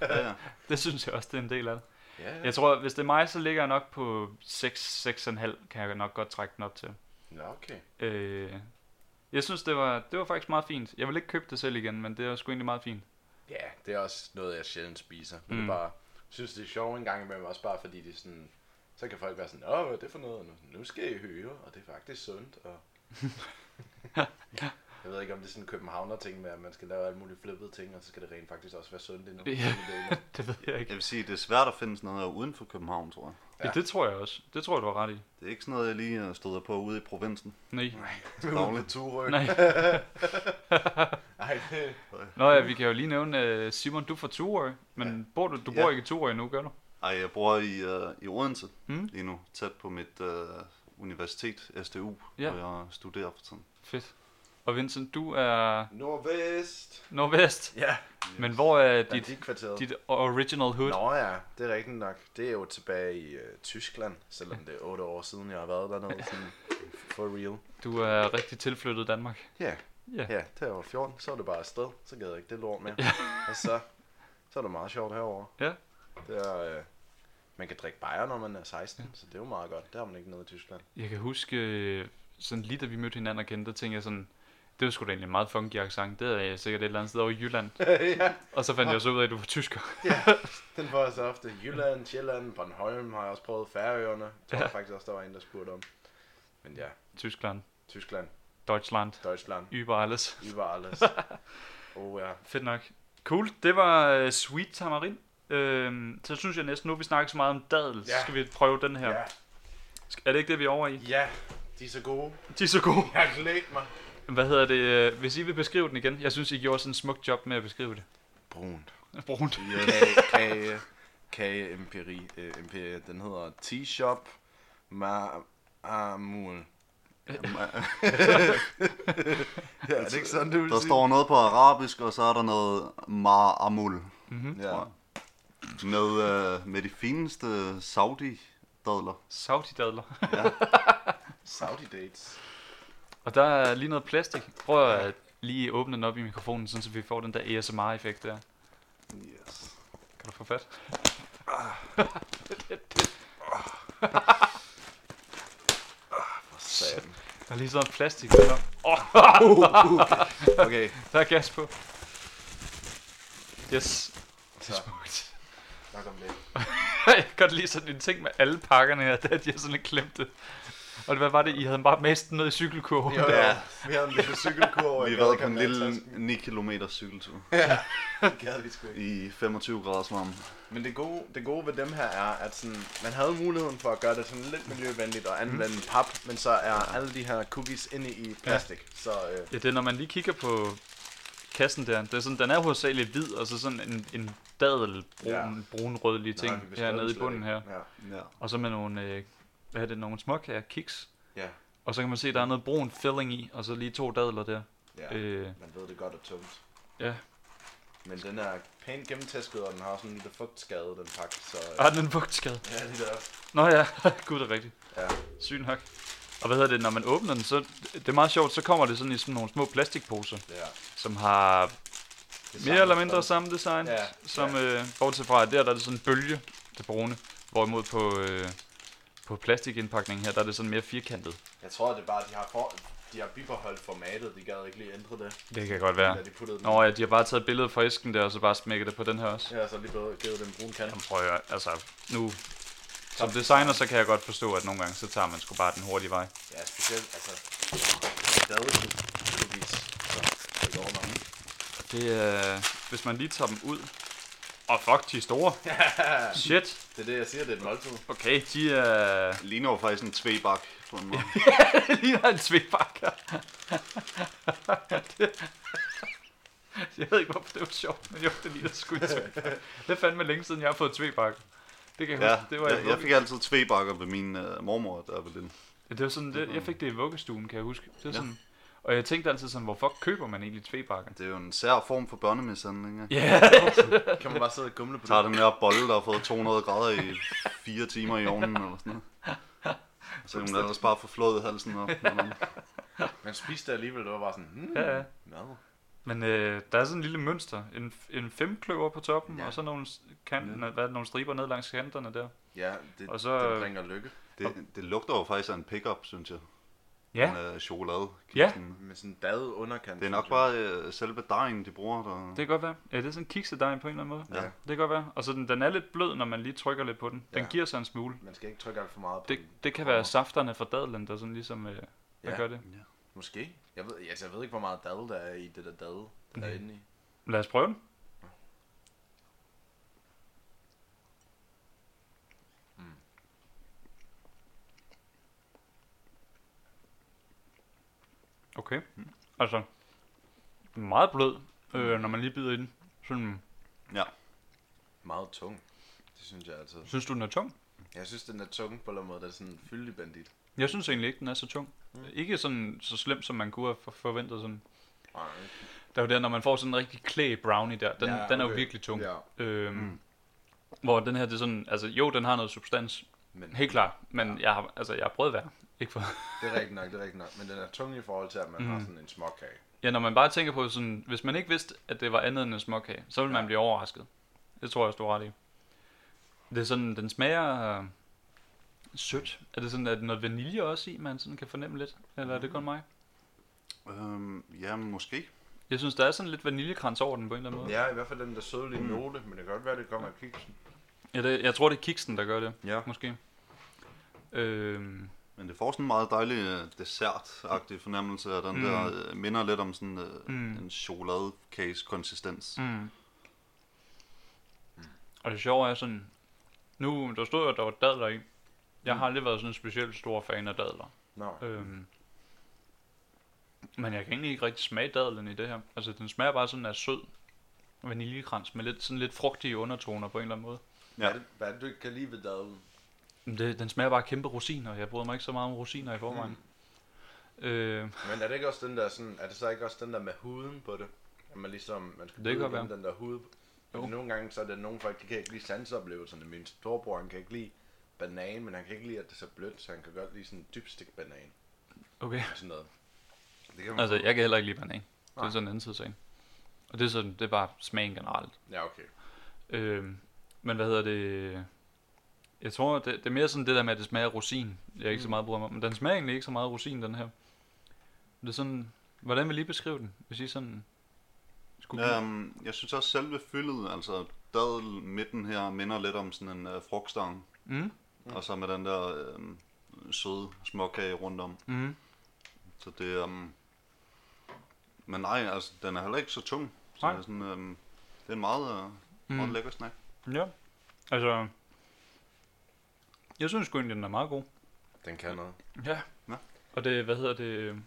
ja. <laughs> Det synes jeg også, det er en del af det. Ja, ja. Jeg tror, hvis det er mig, så ligger jeg nok på 6, 6,5, kan jeg nok godt trække den op til. Nå, okay. Øh, jeg synes, det var, det var faktisk meget fint. Jeg vil ikke købe det selv igen, men det er sgu egentlig meget fint. Ja, det er også noget, jeg sjældent spiser. Men Mm. det bare, synes, det er sjovt en gang imellem, også bare fordi det er sådan, så kan folk være sådan, åh, hvad er det for noget? Nu, nu skal I høre, og det er faktisk sundt. Og... <laughs> jeg ved ikke, om det er sådan en københavner ting med, at man skal lave alle mulige flippede ting, og så skal det rent faktisk også være sundt endnu. <laughs> Ja. Det ved jeg ikke. Jeg vil sige, det er svært at finde sådan noget uden for København, tror jeg. Ja. det tror jeg også. Det tror jeg, du har ret i. Det er ikke sådan noget, jeg lige øh, støder på ude i provinsen. Nej. Ude på Turø. Nej. <laughs> Ej, det... Nå ja, vi kan jo lige nævne, øh, Simon, du er fra Turø, men ja. bor du, du bor Ja. ikke i Turø nu, gør du? Ej, jeg bor i, uh, i Odense Mm. lige nu, tæt på mit uh, universitet, SDU, Ja. hvor jeg studerer for tiden. Fedt. Og Vincent, du er Nordvest. nordvest, Ja, men hvor er dit, dit original hood? Nå ja, det er rigtigt nok. Det er jo tilbage i øh, Tyskland, selvom det er otte år siden, jeg har været dernede. <laughs> Sådan, for real. Du er rigtig tilflyttet Danmark. Ja, Ja. ja, da jeg var 14, så var det bare afsted. Så gad jeg ikke det lort mere. Og så, så er det meget sjovt herovre. Ja. Det er, øh, man kan drikke bajer, når man er 16, så det er jo meget godt. Det har man ikke nede i Tyskland. Jeg kan huske, øh, sådan lige da vi mødte hinanden og kendte, der tænkte jeg sådan, det var sgu da egentlig en meget funky accent. Det er jeg sikkert et eller andet sted over i Jylland. <laughs> ja, Og så fandt jeg så ud af, at du var tysker. <laughs> ja, <laughs> den får jeg så ofte. Jylland, Sjælland, Bornholm har jeg også prøvet. Færøerne, tror Ja. jeg faktisk også, der var en, der spurgte om. Men ja, Tyskland, Tyskland, Deutschland, Deutschland, über alles. über alles. Oh ja. Fedt nok. Cool. Det var uh, Sweet Tamarin. Øhm, så synes jeg næsten, nu vi snakker så meget om dadel, så Ja. skal vi prøve den her. Ja, Er det ikke det, vi er over i? ja, de er så gode. De er så gode. Jeg har glædt mig. Hvad hedder det? øh, Hvis I vil beskrive den igen. Jeg synes, I gjorde sådan en smuk job med at beskrive det. Brunt. <laughs> Brunt. Kage, kage, kage empiri, øh, empiri, den hedder T-Shop Ma'amul. <laughs> Ja, er det ikke sådan, du vil Der sige? står noget på arabisk, og så er der noget ma'amul. Mm-hmm. Ja. Med, øh, med de fineste Saudi-dadler. Saudi-dadler. <laughs> Saudi dates. Og der er lige noget plastik. Prøv at lige åbne den op i mikrofonen, sådan, så vi får den der ASMR-effekt der. Yes. Kan du få fat? For <laughs> satan. Der er lige sådan plastik. Der. Okay, <laughs> der er gas på. Yes. Det er smukt. Nok om det. <laughs> Jeg kan godt lide sådan en ting med alle pakkerne her, <laughs> der de har sådan lidt klemt det. Og hvad var det, I havde bare mest ned i cykelkurven? Jo, Ja. ja. Vi har en lille cykelkur. Vi været på en lille 9 km cykeltur Gad vi sgu ikke. i 25 graders varme. Men det gode, det gode ved dem her er, at sådan, man havde muligheden for at gøre det sådan lidt miljøvenligt og anvende mm. pap, men så er alle de her cookies inde i plastik. Ja. Så øh, Ja, det er, når man lige kigger på kassen der. Det er sådan, den er hovedsageligt hvid, og så sådan en, en dadel brun, Ja. brun rødlig ting nej, hernede det i bunden her. Ja. Ja. Og så med nogle, øh, hvad er det, nogle småkager, kiks. Ja. Og så kan man se, der er noget brun filling i, og så lige to dadler der. ja. Øh, Man ved det godt er tungt. ja. Men den er pænt gennemtæsket, og den har sådan en lille fugtskade, den pakke. Så, øh, Har den en bugtskade? ja, lige der. Nå ja, <laughs> gud det er rigtigt. Ja. Sygt nok. Og hvad hedder det, når man åbner den, så det er meget sjovt, så kommer det sådan i sådan nogle små plastikposer, ja. som har Det mere eller mindre samme design, Ja, som ja. øh, bortset fra, at der, der er det sådan en bølge, det brune, hvorimod på, øh, på plastikindpakningen her, der er det sådan mere firkantet. Jeg tror, det er bare, de har, for, de har bibeholdt formatet. De gad ikke lige ændre det. Det kan godt være. De. Nå ja, de har bare taget billedet fra æsken der, og så bare smækket det på den her også. Ja, så lige både givet den brune kant. Jamen, prøv at, altså, nu... Som designer, så kan jeg godt forstå, at nogle gange, så tager man sgu bare den hurtige vej. Ja, specielt, altså, daddelcookies. Så det går nok. Det er, hvis man lige tager dem ud. Og oh, fuck, de er store. <laughs> Shit. Det er det, jeg siger, det er et måltid. Okay, de er... Ligner jo faktisk en tvebak på en måde. <laughs> Det ligner en tvebakker. Det- <laughs> jeg ved ikke, hvorfor det var sjovt, men jo, det ligner sgu en tvebakker. Det er fandme længe siden, jeg har fået tvebakker. Det kan jeg Ja, huske. Det var, jeg, jeg fik altid tvebakker ved min uh, mormor, der var lille. Ja, det var sådan, det, jeg fik det i vuggestuen, kan jeg huske. Det var Ja. sådan, Og jeg tænkte altid sådan, hvorfor køber man egentlig tvebakker? Det er jo en sær form for børnemishandling, ikke? Ja, <laughs> Kan man bare sidde og gumle på Tager det? den her bolle, der har fået 200 grader i fire timer i ovnen, eller sådan noget. Så kan man ellers bare få flået halsen op. Man spiste det alligevel, det var bare sådan, hmm, ja, ja. mad. Men øh, der er sådan en lille mønster. En, en femkløver på toppen, ja. Ja. og så nogle, kanten, hvad er det, nogle striber ned langs kanterne der. Ja, det, Og og så- så, det bringer lykke. Det, det lugter jo faktisk af en pickup, synes jeg. Ja, Den uh, chokolade. Ja. Med sådan en dad underkant. Det er nok bare uh, selve dejen, de bruger. Der... det kan godt være. Ja, det er sådan en kiksedej på en eller anden måde. Ja. Ja. Det kan godt være. Og så den, den er lidt blød, når man lige trykker lidt på den. Den Ja. giver sig en smule. Man skal ikke trykke alt for meget på Det, den. det kan være safterne fra dadlen, der sådan ligesom øh, der Ja. gør det. Måske. Jeg ved, altså, jeg ved ikke, hvor meget dad der er i det der dad, der er Nej. inde i. Lad os prøve den. Mm. Okay. Altså, meget blød, øh, når man lige bider i den. Sådan, Ja. Meget tung. Det synes jeg altid. synes du, den er tung? Jeg synes, den er tung på en eller anden måde. Den er sådan en fyldig bandit. Jeg synes egentlig ikke, den er så tung. Mm. Ikke sådan så slem, som man kunne have for- forventet. Sådan. Nej. Der er jo der, når man får sådan en rigtig klæ brownie der, den, Ja, den er jo okay. virkelig tung. Ja. Øhm, Mm. Hvor den her, det er sådan, altså jo, den har noget substans, Men helt klart, men jeg har, altså, jeg har prøvet værd. Ikke for, det er rigtigt nok, det er rigtigt nok. Men den er tung i forhold til, at man Mm. har sådan en småkage. ja, når man bare tænker på sådan, hvis man ikke vidste, at det var andet end en småkage, så ville man Ja. blive overrasket. Det tror jeg du har ret i. Det er sådan, den smager øh, sødt. Er det sådan, at noget vanilje også i, man sådan kan fornemme lidt? Eller er det kun mig? Øhm, ja, måske. Jeg synes, der er sådan lidt vaniljekrans over den på en eller anden måde. Ja, i hvert fald den der sødlige Mm. note, men det kan godt være, det kommer af kiksen. Ja, det, jeg tror, det er kiksen, der gør det, Ja. måske. Øhm, Men det får sådan en meget dejlig øh, dessert-agtig fornemmelse af den Mm. der, øh, minder lidt om sådan øh, Mm. en chokoladecase konsistens. Mm. Mm. Og det sjove er sådan, nu der stod jo, at der var dadler i. Jeg har aldrig været sådan en specielt stor fan af dadler. Nå, Øhm, men jeg kan egentlig ikke rigtig smage dadlen i det her. Altså den smager bare sådan af sød vaniljekrans med lidt, sådan lidt frugtige undertoner på en eller anden måde. hvad, er det, hvad er det, du ikke kan lide ved dadlen? Det, den smager bare kæmpe rosiner. Jeg bryder mig ikke så meget om rosiner i forvejen. Mm. Øh, Men er det ikke også den der sådan, er det så ikke også den der med huden på det? At man ligesom, man skal Det kan igennem den der hud. Jo. Fordi nogle gange, så er det nogle folk, de kan ikke lide sanseoplevelserne. Min storebror, han kan ikke lide banan, men han kan ikke lide, at det er så blødt, så han kan godt lide sådan en dybstik banan okay. og sådan noget. Det kan man Altså, jeg kan heller ikke lide banan. Det er Nej. sådan en anden side sagen. Og det er, sådan, det er bare smagen generelt. Ja, okay. Øh, men hvad hedder det? Jeg tror, det, det er mere sådan det der med, at det smager af rosin. Jeg er ikke mm. så meget bryder mig om. Men den smager egentlig ikke så meget af rosin, den her. Det er sådan... Hvordan vil I beskrive den? Hvis I sådan... Skulle Øhm, jeg synes også selve fyldet, altså dadel midten her, minder lidt om sådan en øh, frugtstang. Mm? Mm. Og så med den der øh, søde småkage rundt om. Mm. Så det er... Um, men nej, altså, den er heller ikke så tung. Så Nej. det er, sådan, øhm, det er en meget, øh, meget Mm. lækker snack. Ja. Altså... Jeg synes sgu egentlig, den er meget god. Den kan noget. Ja. Ja. Og det, hvad hedder det...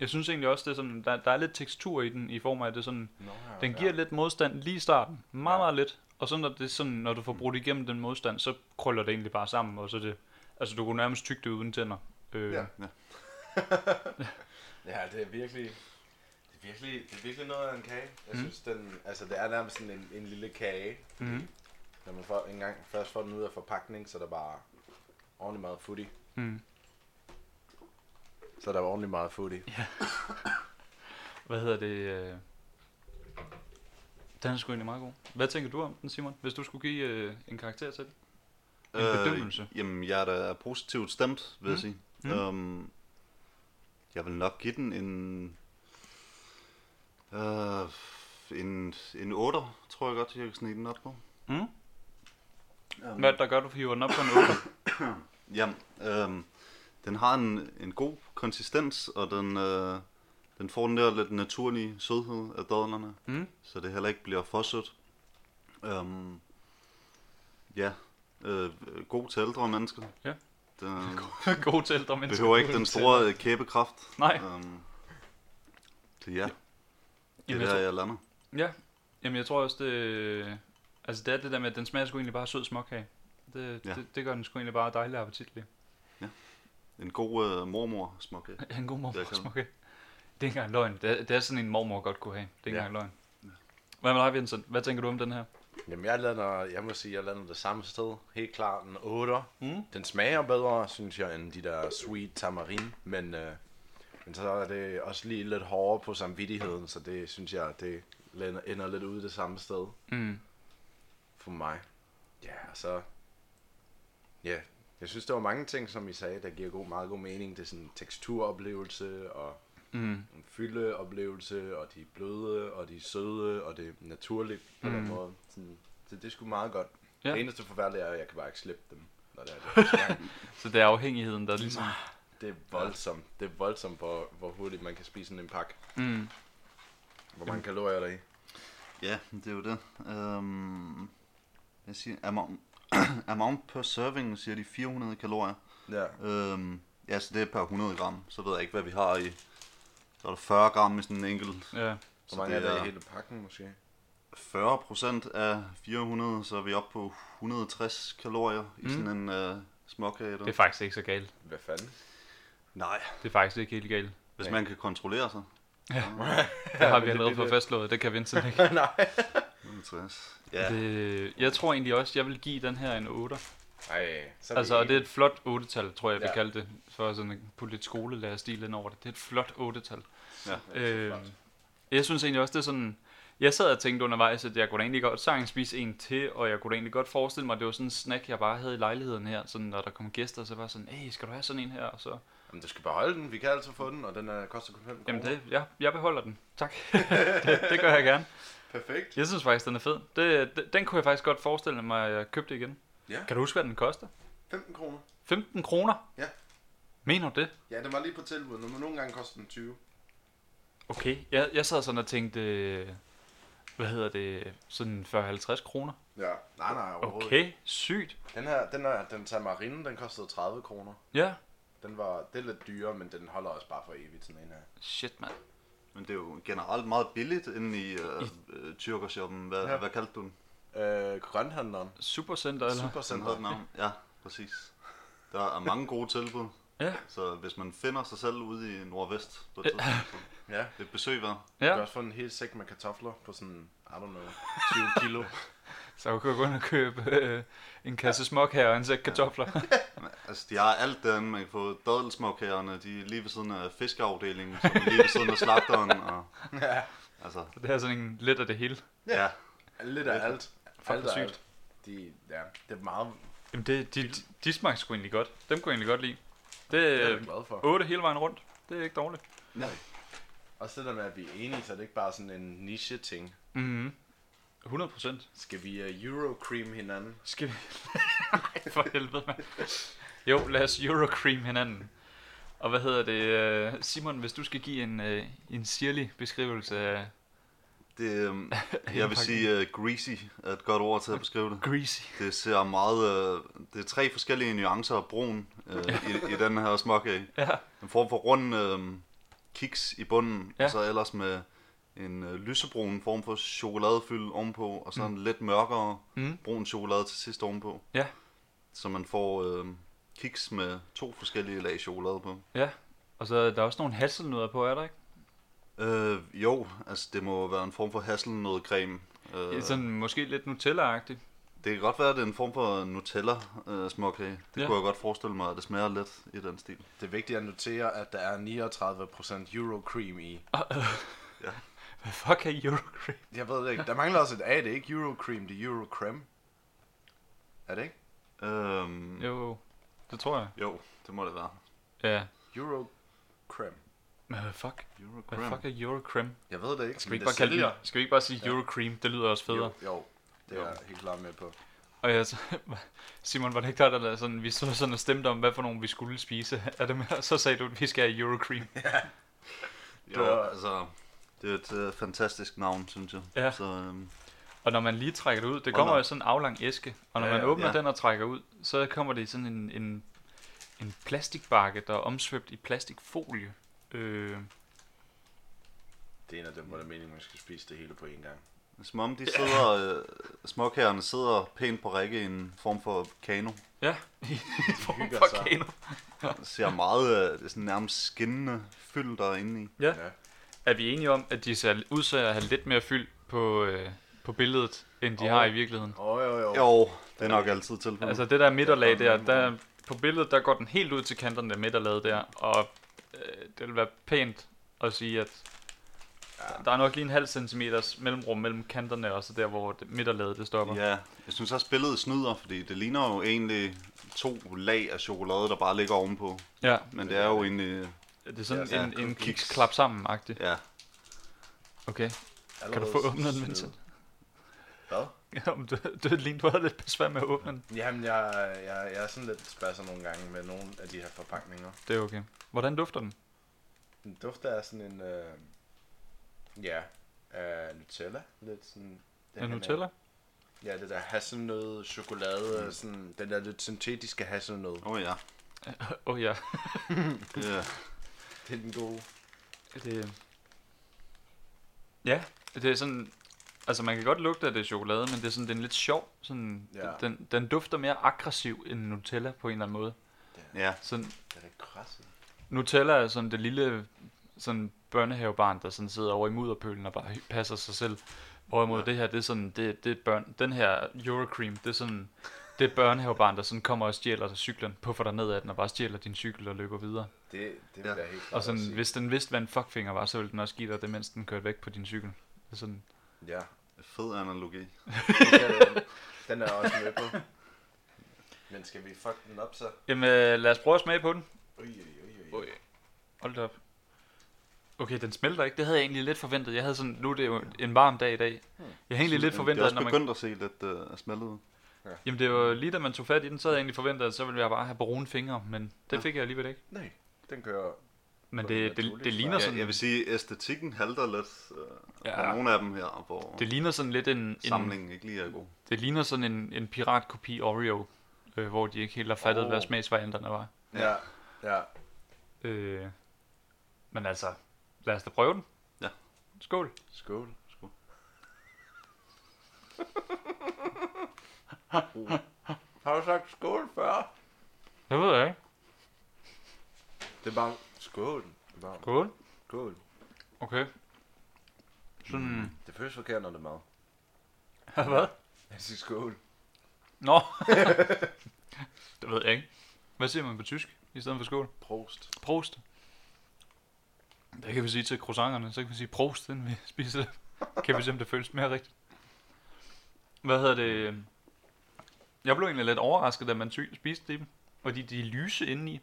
Jeg synes egentlig også, det er sådan, der, der er lidt tekstur i den, i form af, at det sådan, Nå, ja, den giver ja. lidt modstand lige i starten. Meget, Ja. meget lidt. Og så når, det sådan, når du får brudt igennem den modstand, så krøller det egentlig bare sammen, og så det, altså du kunne nærmest tygge det uden tænder. Øh, Ja. Ja. <laughs> Ja, det er virkelig... Det er virkelig, det er virkelig noget af en kage. Jeg Mm. synes, den, altså det er nærmest sådan en, en lille kage. Mhm. Når man får, en gang først får den ud af forpakning, så er der bare ordentligt meget footy. Mm. Så er der ordentligt meget footy. Hvad hedder det? Øh... Den er sgu egentlig meget god. Hvad tænker du om den, Simon? Hvis du skulle give øh, en karakter til den? En bedømmelse. Jamen, jeg er da positivt stemt, vil jeg Mm. sige. Mm. Øhm, jeg vil nok give den en... Øh, en, en 8, tror jeg godt, jeg kan snige den op på. Mm? Um, Hvad er der gør, du hiver den op på en 8? <coughs> Jamen, øhm, den har en, en god konsistens, og den, øh, den får den der lidt naturlige sødhed af dadlerne, Mm? så det heller ikke bliver for sødt. Øhm, ja, øh, god til ældre mennesker. Ja. Den <laughs> god til ældre mennesker. behøver ikke den store øh, kæbekraft. Nej. Øhm, så ja, det er Jamen, jeg der, tror- jeg lander. Ja, jamen jeg tror også, det, altså det er det der med, at den smager sgu egentlig bare sød småkage. Det, ja. Ja. det, det, gør den sgu egentlig bare dejligt appetitlig. En god øh, mormor småkage. <laughs> En god Det er mormor småkage. Det er ikke engang løgn. Det er, det er sådan en mormor godt kunne have. Det er ikke Ja. engang løgn. Hvad med dig, Vincent? Hvad tænker du om den her? Jamen, jeg lander, jeg må sige, jeg lander det samme sted. Helt klart en 8. Mm. Den smager bedre, synes jeg, end de der sweet tamarin, men, øh, men så er det også lige lidt hårdere på samvittigheden, så det synes jeg, det lander- ender lidt ude det samme sted Mm. for mig. Ja, så... Ja, jeg synes, der var mange ting, som I sagde, der giver god, meget god mening. Det er sådan en teksturoplevelse, og Mm. en fyldeoplevelse, og de er bløde, og de er søde, og det er naturligt på den Mm. måde. Sådan, så det er sgu meget godt. Ja. Ja. Det eneste forfærdelige er, at jeg kan bare ikke slippe dem, når det er det. <laughs> Så det er afhængigheden, der ligesom... det er voldsomt. Det er voldsomt, hvor, hvor hurtigt man kan spise sådan en pakke. Mm. Hvor mange kalorier er der i? Ja, det er jo det. Øhm, jeg siger, amount, <clears throat> amount per serving, siger de 400 kalorier. Ja. Øhm, ja, så det er per 100 gram. Så ved jeg ikke, hvad vi har i. Så er der 40 gram i sådan en enkelt. Ja. Hvor mange er der i hele pakken, måske? 40 procent af 400, så er vi oppe på 160 kalorier i Mm. sådan en øh, småkage. Det er faktisk ikke så galt. Hvad fanden? Nej, Det er faktisk ikke helt galt. hvis Nej. man kan kontrollere sig. <laughs> Det har vi allerede er fået det. kan Vincent ikke. <laughs> Nej. 160. Ja, Det, jeg tror egentlig også, jeg vil give den her en 8. Ej, så Altså, og det er et flot 8-tal, tror jeg, jeg vil Ja. kalde det. For sådan at putte lidt skolelærerstil ind over det. Det er et flot 8-tal. Ja. Er Øh, jeg synes egentlig også, det er sådan... Jeg sad og tænkte undervejs, at jeg kunne da egentlig godt sagtens spise en til, og jeg kunne da egentlig godt forestille mig, at det var sådan en snack, jeg bare havde i lejligheden her. Sådan, når der kom gæster, så var sådan, hey, skal du have sådan en her? Og så, Jamen, du skal beholde den. Vi kan altid få den, og den er, koster kun 5 jamen det, jeg, jeg beholder den. Tak. <laughs> det, det gør jeg gerne. Perfekt. Jeg synes faktisk, den er fed. Det, det, den kunne jeg faktisk godt forestille mig, at jeg købte igen. Ja. Kan du huske, hvad den koster? 15 kroner. 15 kroner? Ja. Mener du det? Ja, den var lige på tilbud. men Nogle gange koster den 20. Okay. Jeg, jeg sad sådan og tænkte, hvad hedder det, sådan 40-50 kroner. Ja. Nej, nej, overhovedet. Okay, sygt. Den her, den her, den tamarine, den kostede 30 kroner. Ja. Den var, det er lidt dyrere, men den holder også bare for evigt, sådan en her. Shit, mand. Men det er jo generelt meget billigt inde i øh, øh, tyrkershoppen. Hvad, Ja. hvad kaldte du den? Øh, grønthandleren. Supercenter, eller? Den Supercenter. navn. Ja, præcis. Der er mange gode tilbud. Ja. Så hvis man finder sig selv ude i Nordvest på et tidspunkt, så Ja. det er et besøg værd. Du kan Ja, også få en hel sæk med kartofler på sådan, I don't know, 20 kilo. <laughs> så kan du gå ind og købe øh, en kasse smok her og en sæk kartofler. Men, <laughs> Altså, de har alt den, man kan få dadelsmåkagerne, de er lige ved siden af fiskeafdelingen, som er lige ved siden af slagteren, og <laughs> ja. altså, Så det er sådan en lidt af det hele. ja, Lidt af alt. Fuck, alt hvor af sygt. alt. De, ja, det er meget, Jamen, det, de, de, de smagte sgu egentlig godt. Dem kunne jeg egentlig godt lide. Det det er jeg er glad for. 8 hele vejen rundt. Det er ikke dårligt. Også det der med, at vi er enige, så er det ikke bare sådan en niche-ting. Mhm. 100 procent. Skal vi uh, Eurocream hinanden? Skal vi... <laughs> Nej, for helvede, mand. Jo, lad os Eurocream hinanden. Og hvad hedder det? øh, Simon, hvis du skal give en, øh, en sirlig beskrivelse af det, øhm, <laughs> jeg vil sige uh, greasy er et godt ord til at beskrive det. greasy. Det ser meget, uh, det er tre forskellige nuancer af brun uh, i, i den her småkage. Ja, En form for rund uh, kiks i bunden, Ja. og så ellers med en uh, lysebrun form for chokoladefyld ovenpå, og så en lidt mørkere mm. brun chokolade til sidst ovenpå. Ja. Så man får øh, kiks med to forskellige lag chokolade på. ja. Og så er der også nogle hasselnødder på, er der ikke? Øh, jo, altså det må være en form for hasselnødcreme. Øh, Sådan måske lidt Nutella-agtigt. det kan godt være, at det er en form for Nutella øh, småkage. Det Ja. ja. kunne jeg godt forestille mig, at det smager lidt i den stil. Det er vigtigt at notere, at der er 39% Eurocream i. <laughs> Hvad fuck er Eurocream? Jeg ved det ikke. Der mangler også et A, det er ikke Eurocream, det er Eurocreme. Er det ikke? Øhm, Jo, det tror jeg. jo, det må det være. Ja. Eurocreme. Men hvad fuck? Hvad Eurocreme. fuck er Eurocrem? Jeg ved det ikke. Skal vi ikke bare, kalde skal vi ikke bare sige Ja. Eurocream? Det lyder også federe. Jo, jo, det er Jo. jeg helt klart med på. Og jeg, så, <laughs> Simon, var det ikke der, der sådan, vi stod sådan og stemte om, hvad for nogen vi skulle spise? <laughs> Er det med? Så sagde du, at vi skal have Eurocream. Jo, <laughs> altså, det er et øh, fantastisk navn, synes jeg. Ja. Så, øhm, Og når man lige trækker det ud, det kommer jo sådan en aflang æske, og når Ja, man ja, åbner ja. den og trækker ud, så kommer det i sådan en, en, en plastikbakke, der er omsvøbt i plastikfolie. Øh, Det er en af dem, hvor det er meningen, man skal spise det hele på en gang. som om de sidder, øh, småkagerne sidder pænt på række i en form for kano. ja, <laughs> i form hygger for sig. kano. Det ser meget, øh, det er sådan nærmest skinnende fyld der er inde i. Ja. Ja. er vi enige om, at de ser ud til at have lidt mere fyld på, øh, på billedet, end de Jo. har i virkeligheden? Åh, oh, jo, jo. Jo, det er nok altid tilfældet. Altså det der midterlag der, der, på billedet, der går den helt ud til kanterne af midterlaget der, og øh, det vil være pænt at sige, at Ja. der er nok lige en halv centimeters mellemrum mellem kanterne, og så der, hvor det, midterlaget det stopper. Ja, jeg synes også billedet snyder, fordi det ligner jo egentlig to lag af chokolade, der bare ligger ovenpå. ja. Men det er jo egentlig, Det er sådan Ja, en, en cookies. kiks klap sammen -agtig. ja, Okay. Kan du Allerede få åbnet den. Vincent? <laughs> Jamen, du, du, lige, du havde lidt besvær med at åbne den. Jamen, jeg, jeg, jeg er sådan lidt spasser nogle gange med nogle af de her forpakninger. Det er okay. Hvordan dufter den? Den dufter af sådan en, øh, ja, uh, Nutella. Lidt sådan... den En Nutella? Ja, det der hasselnød, chokolade, Mm. sådan, den der lidt syntetiske hasselnød. åh oh, ja. <laughs> Åh oh, ja. <laughs> ja. Det er den gode. Det... Ja, det er sådan... Altså, man kan godt lugte, at det er chokolade, men det er sådan, den er lidt sjov. Sådan, Ja. den, den dufter mere aggressiv end Nutella på en eller anden måde. Ja, Sådan, Det er da krasset. Nutella er sådan det lille sådan børnehavebarn, der sådan sidder over i mudderpølen og bare passer sig selv. Hvorimod Ja. det her, det er sådan, det, det er børn, den her Eurocream, det er sådan, det er børnehavebarn, der sådan kommer og stjæler cyklen, puffer dig ned af den og bare stjæler din cykel og løber videre. Det, det vil Ja. helt klart Og sådan, hvis den vidste, hvad en fuckfinger var, så ville den også give dig det, mens den kørte væk på din cykel. Det er sådan, Ja, fed analogi. det <laughs> den er også med på. Men skal vi fuck den op så? Jamen, øh, lad os prøve at smage på den. Ui, ui, ui, ui. Oj. Hold da op. Okay, den smelter ikke. Det havde jeg egentlig lidt forventet. Jeg havde sådan, nu er det jo en varm dag i dag. Jeg havde egentlig lidt forventet, det er at også når man... begyndt at se lidt uh, smeltet ud. Jamen det var lige da man tog fat i den, så havde jeg egentlig forventet, at så ville jeg bare have brune fingre, men det Ja. fik jeg alligevel ikke. Nej, den kører... Men det, det, naturlig det ligner sådan, Ja, jeg vil sige, æstetikken halter lidt uh, Ja. nogle af dem her, hvor det ligner sådan lidt en, en samlingen ikke lige er god. det ligner sådan en, en piratkopi Oreo, øh, hvor de ikke helt har fattet, oh. Hvad smagsvarianterne var. Ja, ja. Øh, men altså, lad os da prøve den. Ja. Skål. Skål. Skål. <laughs> Har du sagt skål før? Det ved jeg ikke. Det er bare skål. Bare Skål. skål. Okay. Sådan, Det føles forkert, når det er mad. <laughs> hvad? Jeg siger skål. Nå. <laughs> det ved jeg ikke. Hvad siger man på tysk i stedet for skål? Prost. Prost. Det kan vi sige til croissanterne, så kan vi sige prost, inden vi <laughs> spiser det. kan vi se, om det føles mere rigtigt. Hvad hedder det? Jeg blev egentlig lidt overrasket, da man spiste dem. Fordi de er lyse indeni.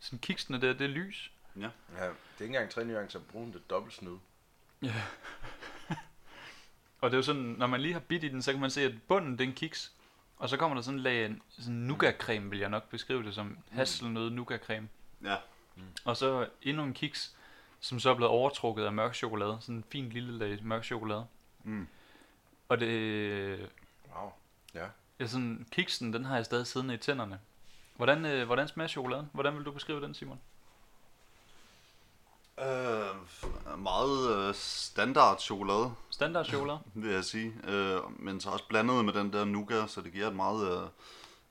Sådan kiksene der, det er lys. Ja, det er ikke engang tre nuancer brun, det er dobbelt snyd. Ja. og det er jo sådan, når man lige har bidt i den, så kan man se, at bunden det er en kiks. Og så kommer der sådan en lag, sådan nougat-creme, vil jeg nok beskrive det som. Hasselnød nougat-creme. Ja, Og så endnu en kiks, som så er blevet overtrukket af mørk chokolade. Sådan en fin lille lag mørk chokolade. mm. Og det... Wow. Ja. Ja, sådan, kiksen, den har jeg stadig siddende i tænderne. Hvordan, øh, hvordan smager chokoladen? Hvordan vil du beskrive den, Simon? Øh, meget øh, standard chokolade, Standard chokolade? <laughs> vil jeg sige. Øh, men så også blandet med den der nougat, så det giver et meget øh,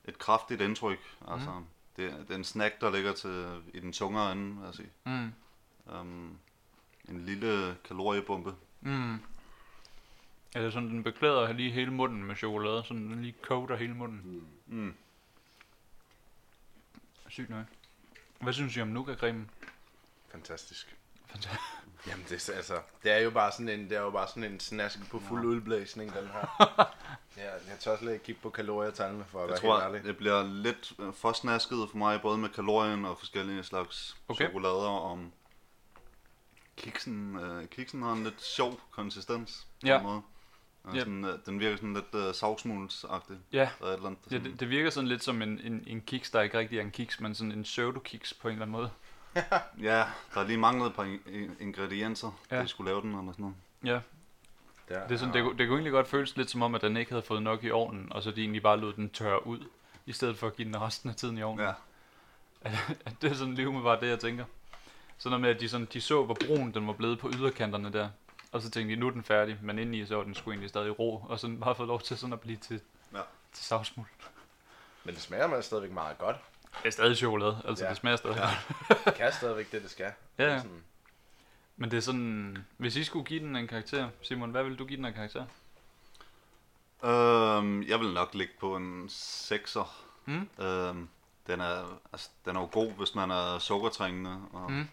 et kraftigt indtryk. Altså, det, det er en snack, der ligger til i den tungere ende, vil jeg sige. Mm. Um, en lille kaloriebombe. Mm. Er det sådan, den beklæder lige hele munden med chokolade, så den lige coater hele munden? Mm. Sygt nok. Hvad synes I om nougat-cremen? Fantastisk. Fantastisk. Jamen, det, er, altså, det er jo bare sådan en, det er jo bare sådan en snask på fuld udblæsning, den her. <laughs> ja, jeg tør slet ikke kigge på kalorietallene, for at Jeg være tror, helt ærlig. det bliver lidt øh, for snasket for mig, både med kalorien og forskellige slags Okay. chokolader. Om kiksen, øh, kiksen har en lidt sjov konsistens. på Ja. en måde. Og Ja. Sådan, øh, den virker sådan lidt øh, savsmulsagtig. Ja, Der er et eller andet, der ja sådan, det, det virker sådan lidt som en, en, en kiks, der ikke rigtig er en kiks, men sådan en pseudo-kiks på en eller anden måde. <laughs> ja, der er lige manglet et par in- in- ingredienser, Ja. ja. de skulle lave den eller sådan noget. Ja, Der det, er sådan, det, kunne- det kunne egentlig godt føles lidt som om, at den ikke havde fået nok i ovnen, og så de egentlig bare lod den tørre ud, i stedet for at give den resten af tiden i ovnen. Ja, <laughs> At det er sådan lige umiddelbart det, jeg tænker. Sådan noget med, at de, sådan, de så, hvor brun den var blevet på yderkanterne der. Og så tænkte de, nu er den færdig, men indeni så var den sgu egentlig stadig rå, og sådan bare fået lov til sådan at blive til, Ja. til savsmuld. Men det smager man stadigvæk meget godt. Det er stadig chokolade, altså Ja. det smager stadig. Ja. Det kan stadigvæk det, det skal. Ja, Det er. Sådan, Men det er sådan, hvis I skulle give den en karakter, Simon, hvad vil du give den en karakter? Øhm, jeg vil nok ligge på en 6'er. Mm? Øhm, den er, altså, den er jo god, hvis man er sukkertrængende og Mm.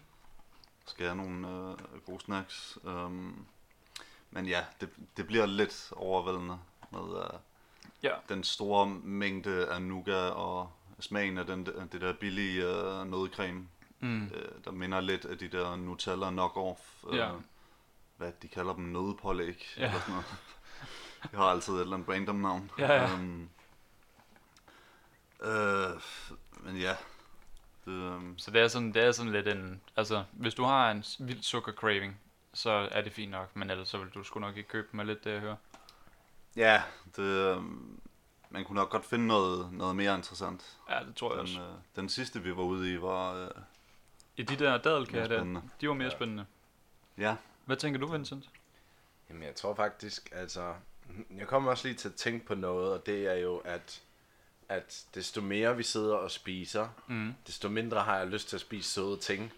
skal have nogle øh, gode snacks. Øhm, men ja, det, det bliver lidt overvældende med øh, Ja. den store mængde af nougat og smagen af den, det der billige øh, nødcreme, Mm. øh, der minder lidt af de der Nutella knock-off. Øh, Ja. Hvad de kalder dem, nødpålæg Ja. eller sådan noget. <laughs> Jeg har altid et eller andet random navn. Ja, ja. Øhm, øh, men ja, det, øhm, Så det er sådan, det er sådan lidt en, altså hvis du har en vild sukker craving, så er det fint nok, men ellers så vil du sgu nok ikke købe dem lidt det jeg hører. ja, det, øhm, man kunne nok godt finde noget, noget mere interessant. Ja, det tror jeg også. Den, øh, den sidste vi var ude i var, øh, I de der dadelkager der, de var mere Ja. spændende. ja, Hvad tænker du, Vincent? Jamen, jeg tror faktisk, altså... Jeg kommer også lige til at tænke på noget, og det er jo, at, at desto mere vi sidder og spiser, Mm. desto mindre har jeg lyst til at spise søde ting.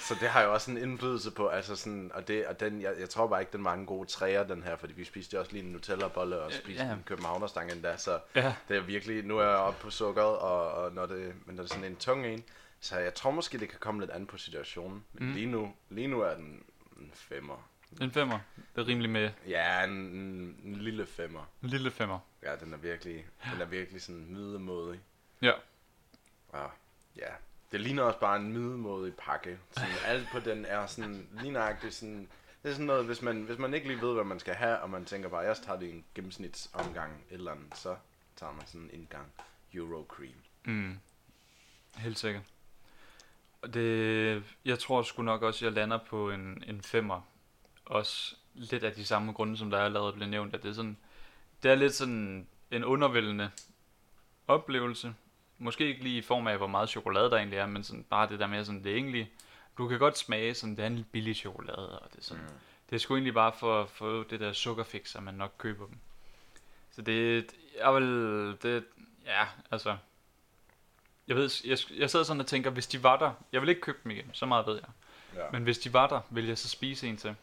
Så det har jo også en indflydelse på, altså sådan, og, det, og den, jeg, jeg tror bare ikke, den mange gode træer, den her, fordi vi spiste jo også lige en Nutella-bolle og spiste ja. en københavnerstang endda, så Ja, det er virkelig, nu er jeg oppe på sukkeret, og, og når det, men når det er sådan en tung en, så jeg tror måske, det kan komme lidt an på situationen. Men Mm. lige, nu, lige nu er den en femmer. en femmer. Det er rimelig med Ja, en, en, en lille femmer. en lille femmer. Ja, den er virkelig, den er virkelig sådan middelmådig. Ja. Og ja, det ligner også bare en middelmådig pakke. Sådan, alt på den er sådan, lige nøjagtigt sådan, det er sådan noget, hvis man, hvis man ikke lige ved, hvad man skal have, og man tænker bare, jeg tager det i en gennemsnitsomgang eller andet, så tager man sådan en gang Euro Cream. Mm. Helt sikkert. Og det, jeg tror sgu nok også, jeg lander på en, en femmer. Også lidt af de samme grunde, som der er allerede blevet nævnt, at det er sådan, det er lidt sådan en undervældende oplevelse. Måske ikke lige i form af, hvor meget chokolade der egentlig er, men sådan bare det der med sådan, det er egentlig, du kan godt smage sådan, det er en billig chokolade, og det er sådan, Mm. det er sgu egentlig bare for at få det der sukkerfix, at man nok køber dem. Så det, jeg vil, det, ja, altså, jeg ved, jeg, jeg sidder sådan og tænker, hvis de var der, jeg vil ikke købe dem igen, så meget ved jeg. Ja. Men hvis de var der, vil jeg så spise en til?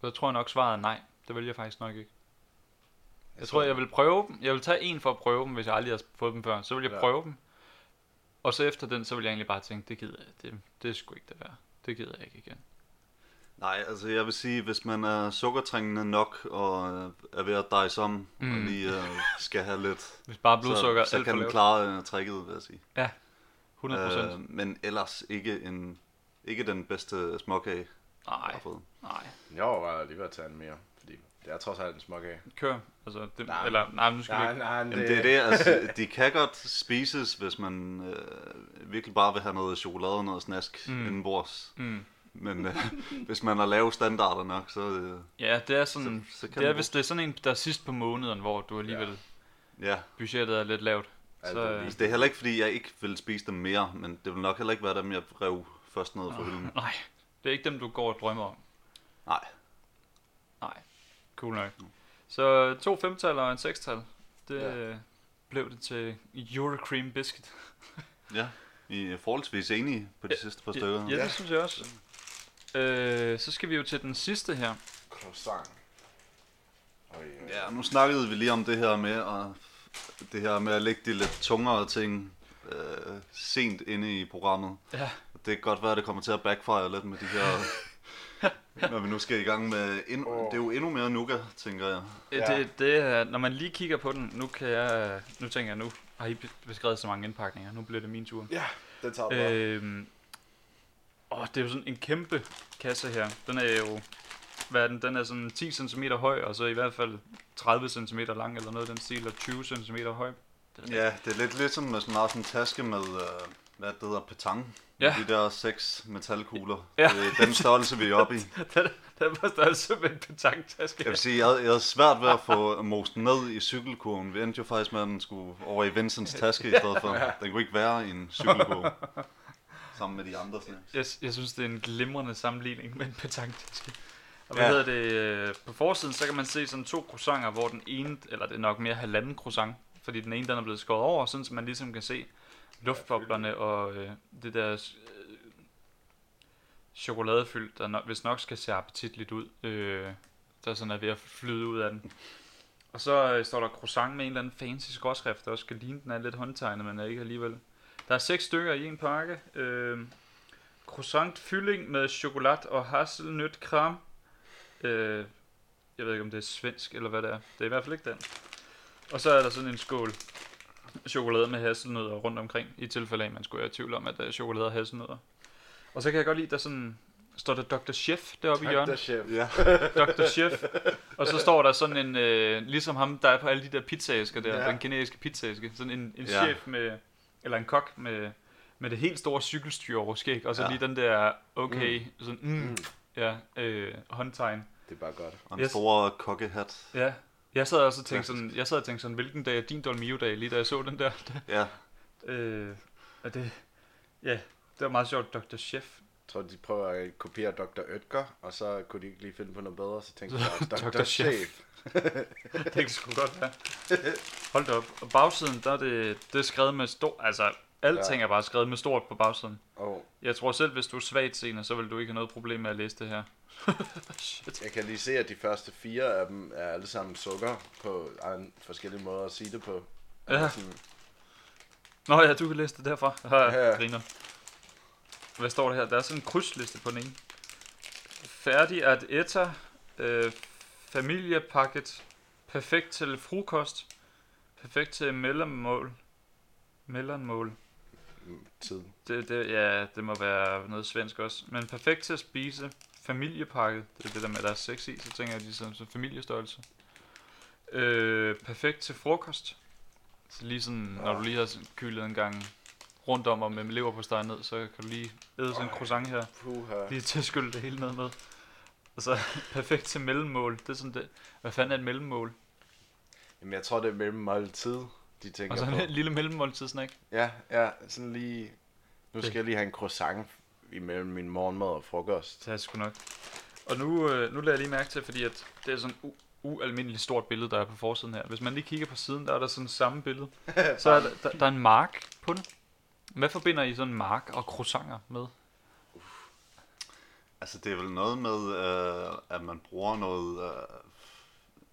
Så tror jeg nok svaret er nej, det vil jeg faktisk nok ikke. Jeg tror, jeg vil prøve dem. Jeg vil tage en for at prøve dem, hvis jeg aldrig har fået dem før. Så vil jeg Ja. prøve dem. Og så efter den, så vil jeg egentlig bare tænke, det gider jeg. Det, det er sgu ikke det værd. Det gider jeg ikke igen. nej, altså jeg vil sige, hvis man er sukkertrængende nok og øh, er ved at die som, mm. Og lige øh, skal have lidt, <laughs> Hvis bare blodsukker så, så kan den klare øh, tricket, vil jeg sige. 100%. Øh, men ellers ikke en ikke den bedste småkage, jeg nej, har fået. nej. Jeg overvejer lige ved at tage en mere, det er trods alt en småkage. Kør. Altså, det, Nej. eller, nej, nu skal vi Nej, ikke. nej, men Jamen det er det, altså, de kan godt spises, hvis man øh, virkelig bare vil have noget chokolade og noget snask Mm. indenbords. Mm. Men øh, <laughs> hvis man har lave standarder nok, så øh, Ja, det er sådan, Så- så kan det er hvis det er sådan en, der er sidst på måneden, hvor du alligevel, ja. budgettet er lidt lavt. Alt Så, er øh, det er heller ikke, fordi jeg ikke vil spise dem mere, men det vil nok heller ikke være dem, jeg rev først ned fra hylden. nej, det er ikke dem, du går og drømmer om. Nej, cool nok. Så to femtal og en sekstal, det ja. blev det til Eurocream Biscuit. <laughs> Ja, I er forholdsvis enige på de sidste par stykker. Ja, det synes jeg også. Øh, så skal vi jo til den sidste her. Croissant. Oj, oj. Ja, nu snakkede vi lige om det her med at, det her med at lægge de lidt tungere ting øh, sent inde i programmet. Ja. Det kan godt være, at det kommer til at backfire lidt med de her... <laughs> <laughs> når vi nu skal i gang med... End, Åh. Det er jo endnu mere nougat, tænker jeg. Ja. Det, det er, når man lige kigger på den, nu kan jeg, nu tænker jeg, nu har I beskrevet så mange indpakninger, nu bliver det min tur. Ja, det tager du øh, Øhm, åh, det er jo sådan en kæmpe kasse her. Den er jo, hvad er den? Den er sådan 10 cm høj, og så i hvert fald 30 cm lang, eller noget den stil, og 20 cm høj. Den er Ja, det er lidt ligesom med sådan, meget sådan en taske med, øh, hvad det hedder, petang. Ja. De der seks metalkugler. Ja. Det er den størrelse, vi er oppe i. <laughs> den, den var størrelse med en petangtaske. Jeg vil sige, jeg havde, jeg havde svært ved at få most ned i cykelkurven. Vi endte jo faktisk med, at den skulle over i Vincents taske i stedet for. <laughs> Den kunne ikke være i en cykelkurve. Sammen med de andre snacks. Jeg, jeg synes, det er en glimrende sammenligning med en petangtaske. Og hvad Ja. hedder det? øh, På forsiden, så kan man se sådan to croissanter, hvor den ene, eller det er nok mere halvanden croissant, fordi den ene den er blevet skåret over, sådan så man ligesom kan se luftboblerne og øh, det der øh, chokoladefyldt, der nok, hvis nok skal se appetitligt ud. Øh, der sådan er ved at flyde ud af den. Og så øh, står der croissant med en eller anden fancy skråskrift, der også skal ligne, den er lidt håndtegnet, men er ikke alligevel. Der er seks stykker i en pakke. Øh, croissant fylling med chokolade og hasselnødt kram. Øh, jeg ved ikke, om det er svensk eller hvad det er. Det er i hvert fald ikke den. Og så er der sådan en skål chokolade med hasselnødder rundt omkring, i tilfælde af, at man skulle være i tvivl om, at der er chokolade og hasselnødder. Og så kan jeg godt lide, der sådan, står der Dr. Chef deroppe i hjørnet. Dr. Chef. Ja. <laughs> Dr. Chef. Og så står der sådan en, øh, ligesom ham, der er på alle de der pizzaæsker der, Ja. den kinesiske pizzaæske. Sådan en, en Ja. chef med, eller en kok med, med det helt store cykelstyr over skæg, og så Ja. lige den der, okay, mm. sådan, Mm. mm. ja, øh, håndtegn. Det er bare godt. Og en Yes. stor kokkehat. Ja, jeg sad også og tænkte sådan, jeg sad og tænkte sådan, hvilken dag er din Dolmio-dag, lige da jeg så den der. <laughs> Ja. øh, og det, ja, det var meget sjovt, Dr. Chef. Jeg tror, de prøver at kopiere Dr. Oetker, og så kunne de ikke lige finde på noget bedre, så tænkte jeg, <laughs> Dr. Dr. Chef. <laughs> Det kan sgu godt være. Hold da op. Og bagsiden, der er det, det er skrevet med stort, altså alting Ja. er bare skrevet med stort på bagsiden. Og Jeg tror selv, hvis du er svagt seende, så vil du ikke have noget problem med at læse det her. <laughs> Shit. jeg kan lige se, at de første fire af dem er alle sammen sukker på en forskellige måder at sige det på. Ja. Sådan, Nå ja, du kan læse det derfra. <laughs> Ja, griner. Hvad står der her? Der er sådan en krydsliste på den ene. Færdig at etta. Øh, familiepakket. Perfekt til frokost. Perfekt til mellemmål. Mellemmål. Tid. Det, det, ja, det må være noget svensk også. Men perfekt til at spise. Familiepakket. Det er det der med, at der er seks i, så tænker jeg, er sådan som familiestørrelse. Øh, perfekt til frokost. Så lige sådan, når du lige har kylet en gang rundt om og med lever på steg ned, så kan du lige æde sådan en croissant her. Puha. Lige til at skylde det hele ned med. Og så <laughs> perfekt til mellemmål. Det er sådan det. Hvad fanden er et mellemmål? Jamen, jeg tror, det er mellem måltid, de tænker Og så på. en <laughs> lille mellemmåltidssnack. Ja, ja, sådan lige... Nu skal jeg lige have en croissant imellem min morgenmad og frokost. Det er sgu nok. Og nu, øh, nu lader jeg lige mærke til, fordi at det er sådan u- ualmindeligt stort billede, der er på forsiden her. Hvis man lige kigger på siden, der er der sådan samme billede. <laughs> Så er der, der, der er en mark på den. Hvad forbinder I sådan en mark og croissanter med? Altså, det er vel noget med, øh, at man bruger noget, øh,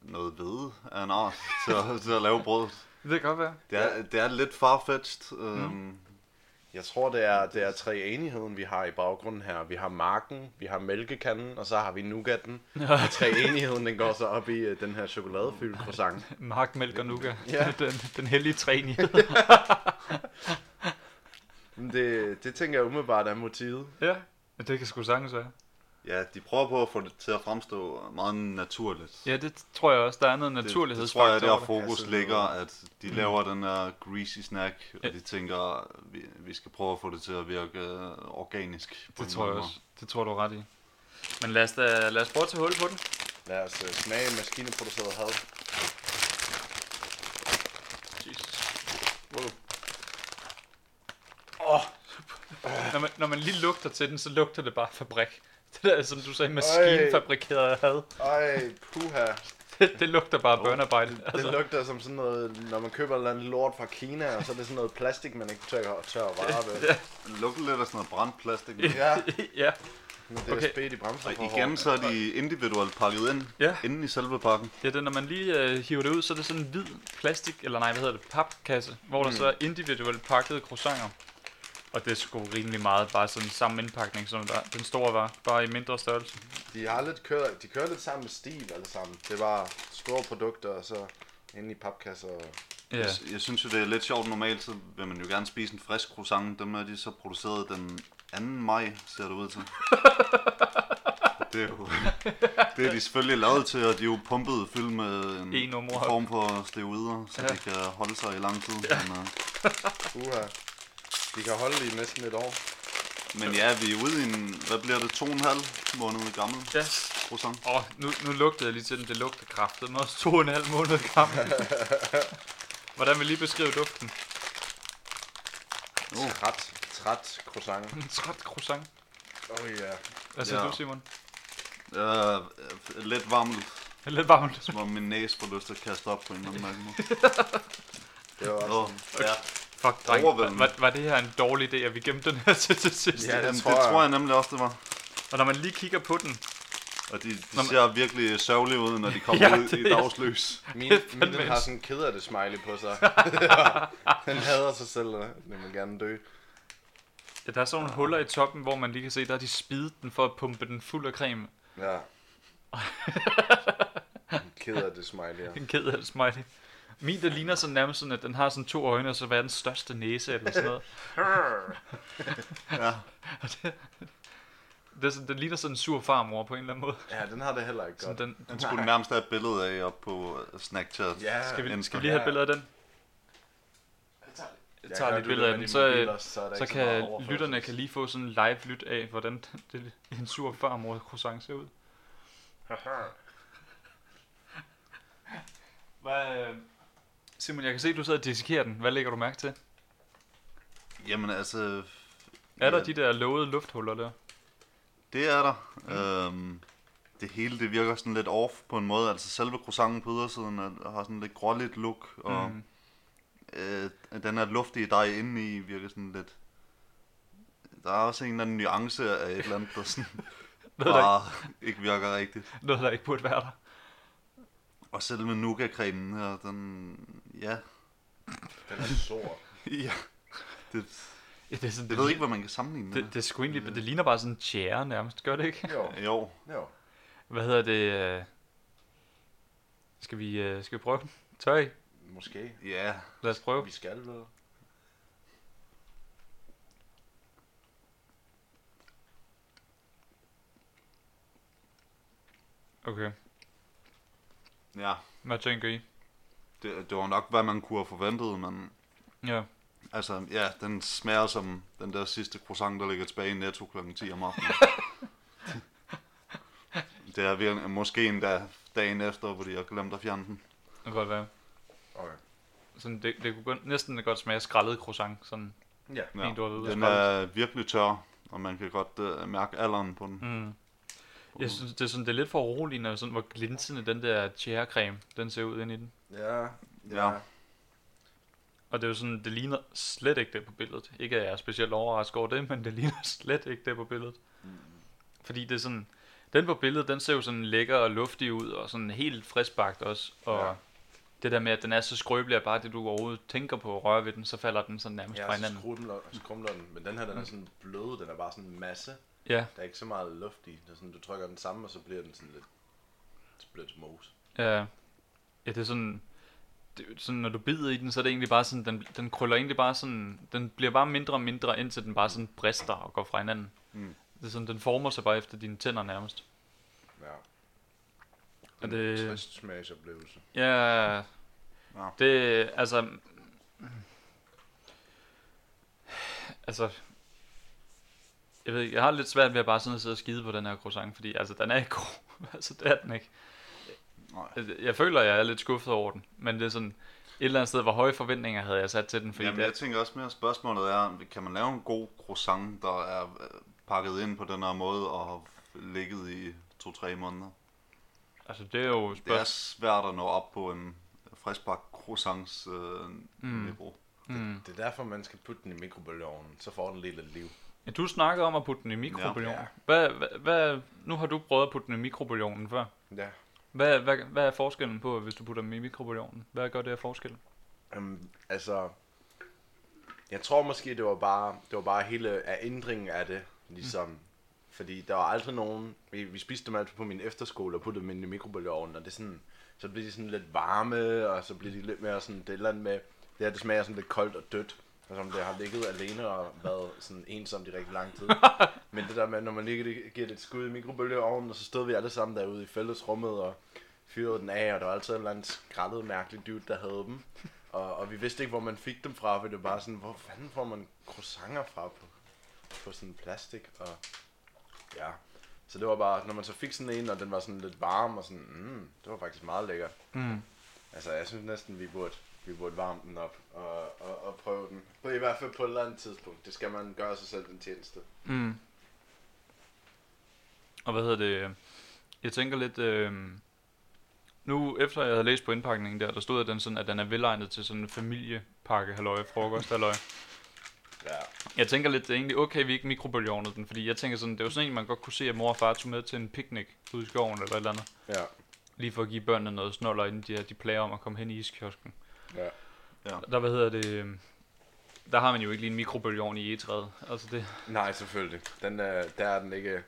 noget hvede af en art til at, til at lave brød. Det kan godt være. Det er, det er lidt farfetched. Øh, Jeg tror, det er, det er treenigheden, vi har i baggrunden her. Vi har marken, vi har mælkekanden, og så har vi nougatten. <laughs> Og treenigheden, den går så op i øh, den her chokoladefyldte croissant. Mark, mælk og nougat. Ja. <laughs> den, den hellige træenighed. <laughs> Men det, det tænker jeg umiddelbart er motivet. ja, det kan sgu sagtens være. Ja, de prøver på at få det til at fremstå meget naturligt. Ja, det tror jeg også. Der er noget det, det naturlighedsfaktor. tror jeg, der det. fokus ligger, at de Mm. laver den her greasy snack, og Ja. de tænker, vi, vi skal prøve at få det til at virke øh, organisk. på Det tror jeg også. Det tror du er ret i. Men lad os, da, lad os prøve at tage hul på den. Lad os uh, smage maskineproduceret had. Jesus. Wow. Oh. Når, man, når man lige lugter til den, så lugter det bare fabrik. <laughs> Det der, som du sagde, maskinfabrikeret had. Ej, puha. <laughs> Det, det lugter bare børnearbejde. Det Altså, lugter som sådan noget, når man køber et andet lort fra Kina, og så er det sådan noget plastik, man ikke tør, tør at <laughs> vare ved. Det lugter lidt af sådan noget brændt plastik. Ja, ja, men det Okay. er spædt i bremser Og igen så er de individuelt pakket ind, Ja. inden i selve pakken. ja det, er, når man lige øh, hiver det ud, så er det sådan en hvid plastik, eller nej, hvad hedder det, papkasse, hvor der Mm. så er individuelt pakkede croissanter. Og det er sgu rimelig meget bare sådan samme indpakning, som der, den store var, bare i mindre størrelse. De har lidt kørt, de kører lidt sammen med stil alle sammen. Det var store produkter, og så inde i papkasser. og- Ja, Jeg, jeg synes jo, det er lidt sjovt. Normalt så vil man jo gerne spise en frisk croissant. Dem er de så produceret den 2. maj, ser det ud til. <laughs> det er jo det er de selvfølgelig lavet til, og de er jo pumpet fyldt med en En form for steroider, så Ja. de kan holde sig i lang tid. Ja. Men, uh, Uha. De kan holde i næsten et år. men ja, vi er ude i en, hvad bliver det, to og en halv måned gammel ja. croissant. Åh, nu, nu lugtede jeg lige til den. Det lugter kraftet med også to og en halv måned gammel. <laughs> Hvordan vil I lige beskrive duften? Uh. Træt, træt croissant. En <laughs> træt croissant. Åh oh, ja. Hvad siger Ja. du, Simon? Uh, lidt varmt, Lidt varmt. som om min næse får lyst til at kaste op på en eller anden måde. <laughs> Det var også Åh, sådan. ja. Fuck, dreng. Var, var det her en dårlig idé, at vi gemte den her til til sidst? Ja, det tror det jeg. tror jeg nemlig også, det var. Og når man lige kigger på den, Og de, de men- ser virkelig sørgelige ud, når de kommer Ja, ud i dagslys. <laughs> Min, Det min den har sådan en ked af det smiley på sig. <laughs> den hader sig selv, og den vil gerne dø. ja, der er sådan nogle huller i toppen, hvor man lige kan se, der har de spidet den for at pumpe den fuld af creme. Ja. <laughs> En ked af det smiley, ja. En ked af det smiley. Min, der ligner sådan nærmest sådan, at den har sådan to øjne, og så verdens største næse, eller sådan noget. Ja. Det, er sådan, den ligner sådan en sur farmor på en eller anden måde. Ja, den har det heller ikke Sådan godt. den, Den skulle nærmest have et billede af op på uh, Snackchat. Ja, skal, vi, skal vi lige have et billede af den? Jeg Jeg tager det billede af den, de så, mobiler, så er så kan lytterne kan lige få sådan en live lyt af, hvordan <laughs> det, en sur farmor croissant ser ud. Hvad, øh, Simon, jeg kan se, at du sidder og dissekerer den. Hvad lægger du mærke til? Jamen altså... Er der ja, de der lovede lufthuller der? Det er der. Øhm, det hele det virker sådan lidt off på en måde. Altså selve croissanten på ydersiden er, har sådan lidt gråligt look. Og Mm. øh, den her luftige dej inde i virker sådan lidt... Der er også en eller anden nuance af et eller andet, der sådan <laughs> Noget, der, bare ikke virker rigtigt. noget, der ikke burde være der. Og selve nougat-cremen her, den... Ja. Den er sort. <laughs> ja. Det, Ja, det, er sådan, jeg ved ikke, hvad man kan sammenligne det, det, er sgu egentlig, det ligner bare sådan en chair nærmest, gør det ikke? Jo, Jo, jo. Hvad hedder det? øh, Skal vi, øh, skal vi prøve den? Tør I? Måske. ja. Lad os prøve. Vi skal vel. Okay. Ja. Hvad tænker I? Det, det var nok, hvad man kunne have forventet, men... Ja. Altså, ja, den smager som den der sidste croissant, der ligger tilbage i Netto kl. 10 om aftenen. <laughs> det er virkelig, måske endda dagen efter, hvor de har glemt at fjerne den. Det kan godt være. Okay. Sådan, det, det kunne næsten godt smage af skrællet croissant. Sådan. Ja. Ja. Fint ord at vide. Den er virkelig tør, og man kan godt uh, mærke alderen på den. Mm. Jeg synes, det er, sådan, det er lidt for uroligende, sådan, hvor glinsende den der chair-creme, den ser ud ind i den. Ja. Ja. Ja. Og det er jo sådan, det ligner slet ikke det på billedet. Ikke at jeg er specielt overrasket over det, men det <laughs> ligner slet ikke det på billedet. Fordi det er sådan, den på billedet, den ser jo sådan lækker og luftig ud, og sådan helt friskbagt også. Og Ja. ja. det der med, at den er så skrøbelig, at bare det du overhovedet tænker på at røre ved den, så falder den sådan nærmest fra Ja, så hinanden. skrumler, skrumler den. Men den her, den er sådan blød. Den er bare sådan en masse. Ja, Der er ikke så meget luft i. Det er sådan, du trykker den sammen, og så bliver den sådan lidt... Så bliver det til mos. ja, ja, det er sådan, det, er sådan, når du bider i den, så er det egentlig bare sådan, den, den krøller egentlig bare sådan, den bliver bare mindre og mindre, indtil den bare sådan brister og går fra hinanden. Mm. Det er sådan, den former sig bare efter dine tænder nærmest. Ja. Er En det- trist smagsoplevelse. Ja, Ja. det, altså, altså, jeg ved ikke, jeg har lidt svært ved at bare sådan at sidde og skide på den her croissant, fordi altså, den er ikke god, <laughs> altså, det er den ikke. Nej. Jeg- Jeg føler, jeg er lidt skuffet over den, men det er sådan, et eller andet sted, hvor høje forventninger havde jeg sat til den, fordi Jamen, det, jeg tænker også mere, spørgsmålet er, kan man lave en god croissant, der er øh, pakket ind på den her måde og har ligget i to-tre måneder? altså, det er jo Det er svært at nå op på en friskbagt croissants øh, Mm. niveau. Mm. Det er derfor, man skal putte den i mikrobølgeovnen. Så får den lidt lidt liv. Ja, du snakkede om at putte den i mikrobølgeovnen. Ja. Hvad, hvad, hvad, nu har du prøvet at putte den i mikrobølgeovnen før. Ja. Hvad, hvad, hvad er forskellen på, hvis du putter dem i mikrobølgeovnen? Hvad gør det af forskel? Um, altså, jeg tror måske, det var bare, det var bare hele ændringen af det, ligesom, mm. fordi der var aldrig nogen, vi, vi spiste dem altid på min efterskole og puttede dem i mikrobølgeovnen, og det er sådan, så bliver de sådan lidt varme, og så bliver de lidt mere sådan, det er et eller andet med, det her, det smager sådan lidt koldt og dødt, og som det har ligget alene og været sådan ensomt i rigtig lang tid. <laughs> Men det der med, når man lige giver det et skud i mikrobølgeovnen, og så stod vi alle sammen derude i fællesrummet og fyrede den af, og der var altid en eller anden skrællet mærkelig dude, der havde dem. Og, og vi vidste ikke, hvor man fik dem fra, for det var bare sådan, hvor fanden får man croissanter fra på, på sådan plastik, og ja. Så det var bare, når man så fik sådan en, og den var sådan lidt varm, og sådan, mm, det var faktisk meget lækkert. Mm. Altså, jeg synes næsten, vi burde, vi burde varme den op og, og, og prøve den. På, I hvert fald på et eller andet tidspunkt. Det skal man gøre sig selv den tjeneste. Mm. Og hvad hedder det? Jeg tænker lidt... Øh, nu, efter jeg havde læst på indpakningen der, der stod, at den, sådan, at den er velegnet til sådan en familiepakke, halløj, frokost, halløj. Ja. Jeg tænker lidt, det er egentlig okay, vi ikke mikrobølgeovnede den, fordi jeg tænker sådan, det er jo sådan en, man godt kunne se, at mor og far tog med til en picnic ude i skoven eller et eller andet. Ja. Lige for at give børnene noget snoller, inden de, de plager om at komme hen i iskiosken. Ja. Ja. Der, hvad hedder det, øhm, der har man jo ikke lige en mikrobølgeovn i egetræet. Altså det, Nej, selvfølgelig. Den er, der er den ikke,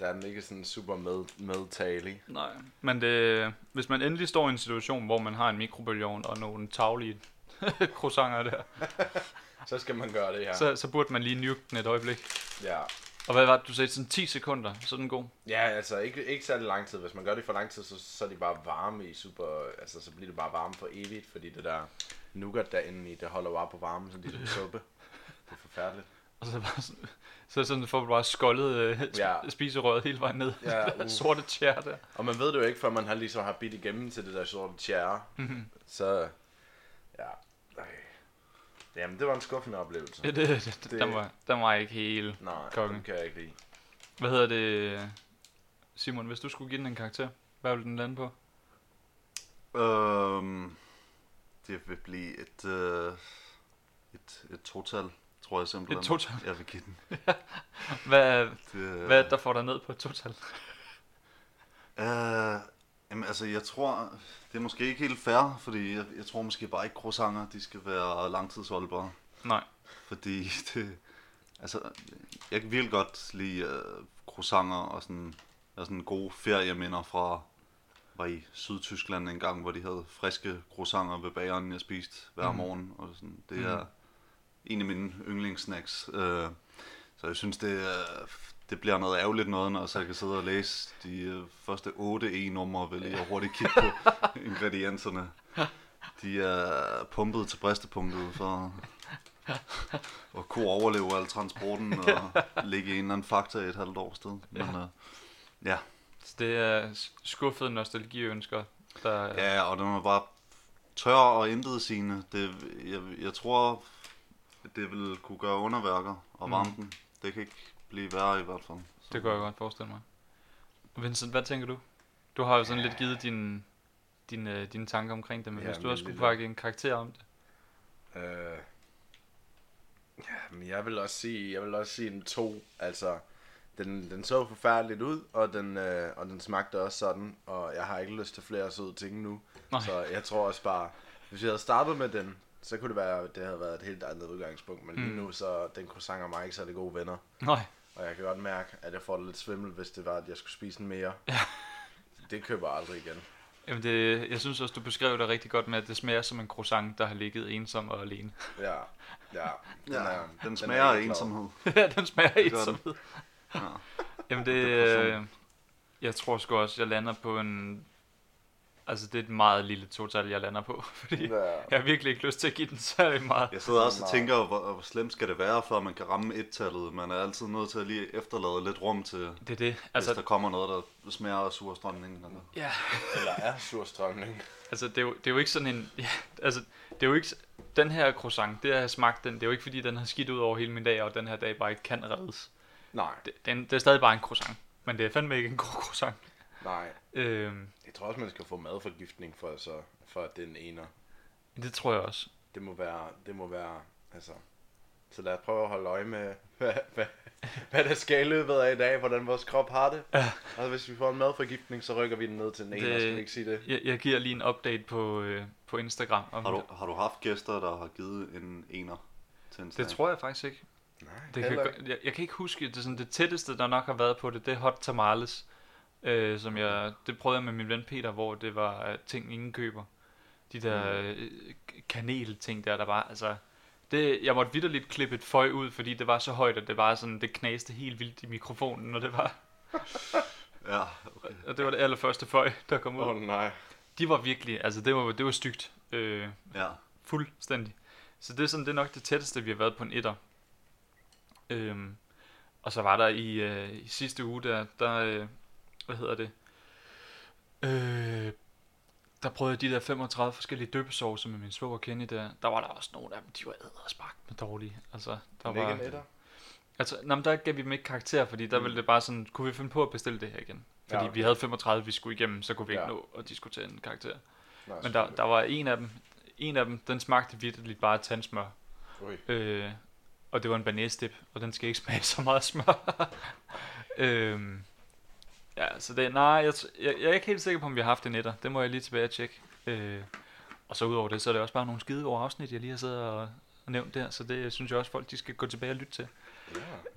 der er den ikke sådan super med, medtagelig. nej. Men det, hvis man endelig står i en situation, hvor man har en mikrobølgeovn og nogle taglige <laughs> croissanter der, <laughs> Så skal man gøre det her. ja. så, så burde man lige nuke den et øjeblik. Ja. Og hvad var det, du sagde, sådan 10 sekunder, så er den god. Ja, altså ikke, ikke særlig lang tid. Hvis man gør det for lang tid, så, så er de bare varme i super... Altså, så bliver det bare varme for evigt, fordi det der nougat derinde i, det holder bare på varmen, så det er suppe. Det er forfærdeligt. Og så, bare sådan, så sådan får du bare skoldet øh, <laughs> Ja. spiserøret hele vejen ned. Ja, <laughs> uh. sorte tjær der. Og man ved det jo ikke, før man har ligesom har bidt igennem til det der sorte tjære. Mhm. Så, ja. Jamen, det var en skuffende oplevelse. Det, det, det, Det-. Den, var, den var ikke helt... Nej, Konge. det kan jeg ikke lide. Hvad hedder det, Simon, hvis du skulle give den en karakter, hvad ville den lande på? Øhm, det vil blive et, øh, et, et total, tror jeg simpelthen. Et total? Jeg vil give den. <laughs> Hvad, Det, hvad er det, der får dig ned på et total? Øh, jamen altså, jeg tror, det er måske ikke helt fair, fordi jeg, jeg tror måske bare ikke, croissanter, de skal være langtidsholdbare. Nej. Fordi <laughs> det, altså, jeg kan virkelig godt lide uh, croissanter og sådan, og sådan gode ferieminder fra, var i Sydtyskland en gang, hvor de havde friske croissanter ved bageren, jeg spiste hver Mhm. morgen. Og sådan. Det Mhm. er en af mine yndlingssnacks. Uh, så jeg synes, det, er, det bliver noget ærgerligt noget, når så jeg kan sidde og læse de øh, første 8 e-numre, lige og hurtigt kigge på <laughs> ingredienserne. De er pumpet til bristepunktet for <laughs> at kunne overleve al transporten og ligge i en eller anden fakta i et halvt år sted. Men øh, ja, Så det er skuffede nostalgiønsker, der... ja, og den var bare tør og intet sigende. Det, jeg, jeg tror, det vil kunne gøre underværker og varme Mhm. den. Det kan ikke blive værre i hvert fald. Så, Det kan jeg godt forestille mig. Vincent, hvad tænker du? Du har jo sådan lidt givet din, din, øh, dine tanker omkring det, men Ja, hvis du også skulle pakke en karakter om det. Øh, ja, men jeg vil også sige, jeg vil også sige en to. Altså, den, den så forfærdeligt ud, og den, øh, og den smagte også sådan, og jeg har ikke lyst til flere søde ting nu. Nej. Så jeg tror også bare, hvis jeg havde startet med den, så kunne det være, det havde været et helt andet udgangspunkt. Men lige Mm. nu, så den croissant og mig ikke særlig gode venner. Nej, Og jeg kan godt mærke, at jeg får det lidt svimmel, hvis det var, at jeg skulle spise en mere. <laughs> Ja. Det køber jeg aldrig igen. Jamen det, jeg synes også, du beskrev det rigtig godt med, at det smager som en croissant, der har ligget ensom og alene. Ja, ja. <laughs> Ja, er- den er smager af ensomhed. <laughs> Ja, den smager Det ensomhed. Ja. Jamen det, Depression. øh, jeg tror sgu også, jeg lander på en, altså det er et meget lille total, jeg lander på, <laughs> fordi Ja. jeg har virkelig ikke lyst til at give den særlig meget. Jeg sidder også og tænker, hvor, hvor slemt skal det være, før man kan ramme et-tallet. Man er altid nødt til at lige efterlade lidt rum til, Det er det, altså, hvis der kommer noget, der smager af surstrømning. Eller. ja, <laughs> Eller er surstrømning. altså det er, jo, det er jo ikke sådan en, ja, altså det er jo ikke, den her croissant, det har jeg smagt den, det er jo ikke fordi, den har skidt ud over hele min dag, og den her dag bare ikke kan reddes. Nej, Det, den, det er stadig bare en croissant, men det er fandme ikke en god croissant. Nej. Øhm, Jeg tror også, man skal få madforgiftning for, så, for at den ener. det tror jeg også. Det må være, det må være, altså... Så lad os prøve at holde øje med, <laughs> hvad, hvad, hvad der skal i løbet af i dag, hvordan vores krop har det. Ja. Og hvis vi får en madforgiftning, så rykker vi den ned til den ene, Det- og skal vi ikke sige det? Jeg, jeg giver lige en update på, øh, på Instagram. Om Har, du, har du haft gæster, der har givet en ener til en Det snack? tror jeg faktisk ikke. Nej, Det kan, jeg, jeg kan ikke huske, det, er sådan, det tætteste, der nok har været på det, det er hot tamales. Øh, som jeg, det prøvede jeg med min ven Peter, hvor det var ting, ingen køber. De der Mm. øh, kanelting der, der var, altså... Det, jeg måtte vidderligt klippe et føj ud, fordi det var så højt, at det var sådan, det knaste helt vildt i mikrofonen, når det var. <laughs> Ja, okay. Og det var det allerførste føj, der kom ud. Åh oh, nej. De var virkelig, altså det var, det var stygt. Øh, Ja. Fuldstændig. Så det er sådan, det er nok det tætteste, vi har været på en etter. Øhm, og så var der i, øh, i sidste uge, der, der øh, hvad hedder det, øh, der prøvede jeg de der 35 forskellige døbesaucer med min svoger Kenny der. Der var der også nogle af dem, de var æderspark med dårlige. Altså, der ikke var, en etter? altså, nå, men der gav vi dem ikke karakter, fordi der Mm. ville det bare sådan, kunne vi finde på at bestille det her igen? Fordi Ja, okay. vi havde 35, vi skulle igennem, så kunne vi ikke Ja. nå at diskutere en karakter. Nej, Men der, der var en af dem, en af dem, den smagte virkelig bare tandsmør. Ui. Øh, og det var en banæsdip, og den skal ikke smage så meget smør. <laughs> øhm, ja, så det, nej, jeg, jeg, jeg er ikke helt sikker på, om vi har haft det netter. Det må jeg lige tilbage og tjekke. Øh, og så udover det, så er det også bare nogle skide gode afsnit, jeg lige har siddet og, og nævnt der, så det synes jeg også, folk de skal gå tilbage og lytte til.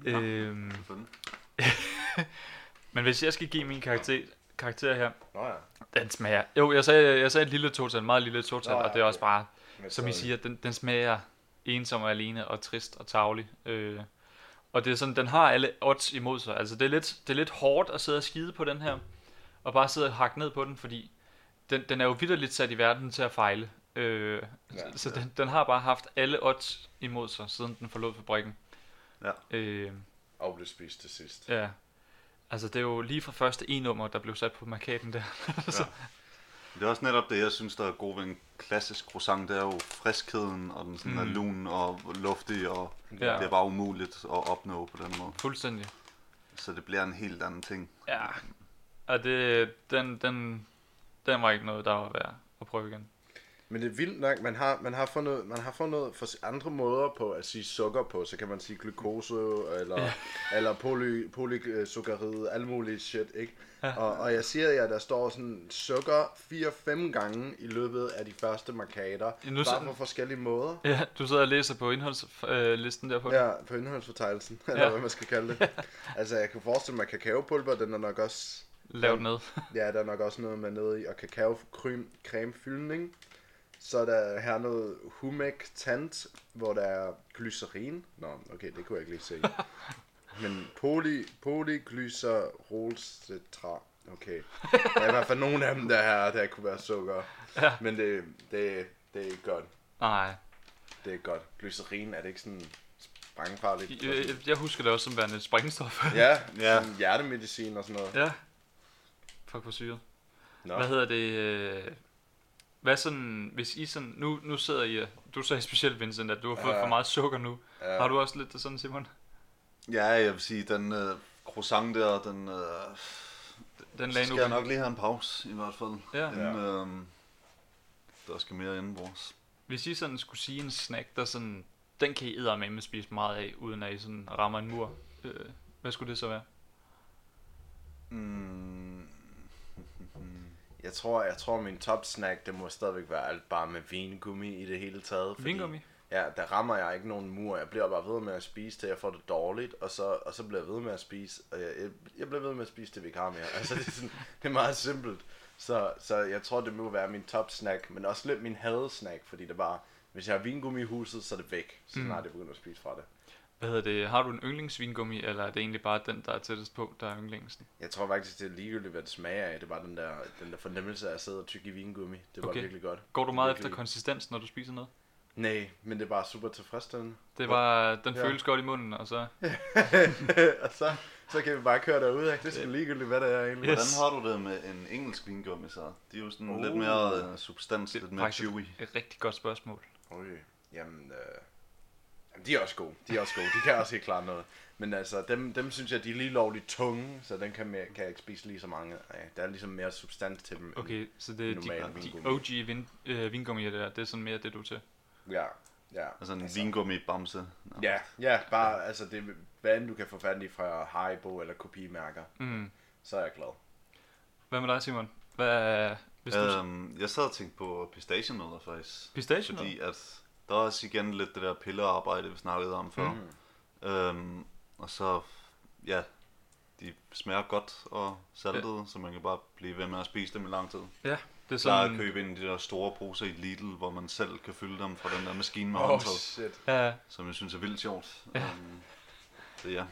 Ja. Nå. Øhm, <laughs> men hvis jeg skal give min karakter, karakter her, Nå ja. den smager... Jo, jeg sagde, jeg sagde et lille total, meget lille total, Nå, og ja, det er også bare, som I siger, den, den smager ensom og alene og trist og tavlig. Øh, og det er sådan, den har alle odds imod sig. Altså det er, lidt, det er lidt hårdt at sidde og skide på den her, og bare sidde og hakke ned på den, fordi den, den er jo vidderligt sat i verden til at fejle. Øh, Ja, ja, så den, den har bare haft alle odds imod sig, siden den forlod fabrikken. Ja. Øh, Og blev spist til sidst. ja. Altså det er jo lige fra første e-nummer, der blev sat på markaden der. <laughs> Det er også netop det, jeg synes, der er god ved en klassisk croissant. Det er jo friskheden, og den sådan mm. er lun og luftig, og ja. det er bare umuligt at opnå på den måde. Fuldstændig. Så det bliver en helt anden ting. Ja. Og det, den, den, den var ikke noget, der var værd at prøve igen. Men det er vildt nok, man har, man har fundet, man har fundet for andre måder på at sige sukker på, så kan man sige glukose, eller, ja. eller poly, polysukkerid, alt muligt shit, ikke? Ja. Og, og jeg siger jer, der står sådan sukker 4-5 gange i løbet af de første markader, Ja, nu bare på forskellige måder. Ja, du sidder og læser på indholdslisten der på den. Ja, på indholdsfortegnelsen, <laughs> eller Ja. hvad man skal kalde det. <laughs> Altså, jeg kan forestille mig, at kakaopulver, den er nok også Lav ned. Ja, der er nok også noget med nede i, og kakao creme, creme fyldning. Så er der her noget humectant, hvor der er glycerin. Nå, okay, det kunne jeg ikke lige se. <laughs> Men poly, polyglycerolcetra. Okay. Der er i hvert fald nogle af dem, der her, der kunne være sukker. Ja. Men det, det, det er ikke godt. Nej, Det er godt. Glycerin, er det ikke sådan sprængfarligt? jeg, jeg, jeg husker det også som værende et sprængstof. Ja, <laughs> Ja. sådan hjertemedicin og sådan noget. ja. Fuck hvor syret. Nå. Hvad hedder det? Hvad sådan, hvis I sådan, nu, nu sidder I, du sagde specielt Vincent, at du har fået Ja. for meget sukker nu. Ja. Har du også lidt det sådan, Simon? Ja, jeg vil sige, den øh, croissant der, den, øh, Den lagde skal nu. jeg nok lige have en pause i hvert fald. Ja. Inden, øh, der skal mere indenbords. Hvis I sådan skulle sige en snack, der sådan, den kan I med spise meget af, uden at I sådan rammer en mur. Øh, hvad skulle det så være? Mm, Jeg tror, jeg tror min top snack, det må stadigvæk være alt bare med vingummi i det hele taget. fordi- Vingummi? Ja, der rammer jeg ikke nogen mur. Jeg bliver bare ved med at spise, til jeg får det dårligt, og så, og så bliver jeg ved med at spise, og jeg, jeg, jeg bliver ved med at spise, til vi ikke har mere. Altså, det er, sådan, det er meget simpelt. Så, så jeg tror, det må være min top snack, men også lidt min hadesnack, fordi det bare, hvis jeg har vingummi i huset, så er det væk, så Mm. snart jeg begynder at spise fra det. Hvad hedder det? Har du en yndlingsvingummi, eller er det egentlig bare den, der er tættest på, der er yndlingsen? Jeg tror faktisk, det er ligegyldigt, hvad det smager af. Det er bare den der, den der fornemmelse af at sidde og tykke i vingummi. Det var Okay. virkelig godt. Går du meget Virkelig. efter konsistens, når du spiser noget? Nej, men det er bare super tilfredsstillende. Det var, den Ja. føles godt i munden, og så... <laughs> og så, så kan vi bare køre derud? Det er sgu ligegyldigt, hvad det er egentlig. Yes. Hvordan har du det med en engelsk vingummi så? De er jo sådan Uh. lidt mere uh, substans, Det lidt er mere chewy. et rigtig godt spørgsmål. Okay, jamen, øh, jamen, de er også gode. De er også gode. De kan også helt klart noget. Men altså, dem, dem synes jeg, de er lige lovligt tunge, så den kan, mere, kan jeg ikke spise lige så mange af. Der er ligesom mere substans til dem. end- Okay, så det er de, de vingummi. OG vin, øh, vingummier der, det er sådan mere det, du er til. Ja, ja. Altså en vingummi bamse. Ja, ja, bare, altså, det, hvad end du kan få fat i fra Haribo eller kopimærker, Mm. så er jeg glad. Hvad med dig, Simon? Hvad, hvis du... Øhm, jeg sad og tænkte på pistachienødder faktisk. Pistachio? Fordi at der er også igen lidt det der pillearbejde, vi snakkede om før. Mm. Øhm, og så, ja, de smager godt og saltede, så man kan bare blive ved med at spise dem i lang tid. Ja, det er Så at sådan... købe ind i de der store poser i Lidl, hvor man selv kan fylde dem fra den der maskine med Oh, håndtag. Ja, som jeg synes er vildt sjovt. Ja. Øhm, så ja,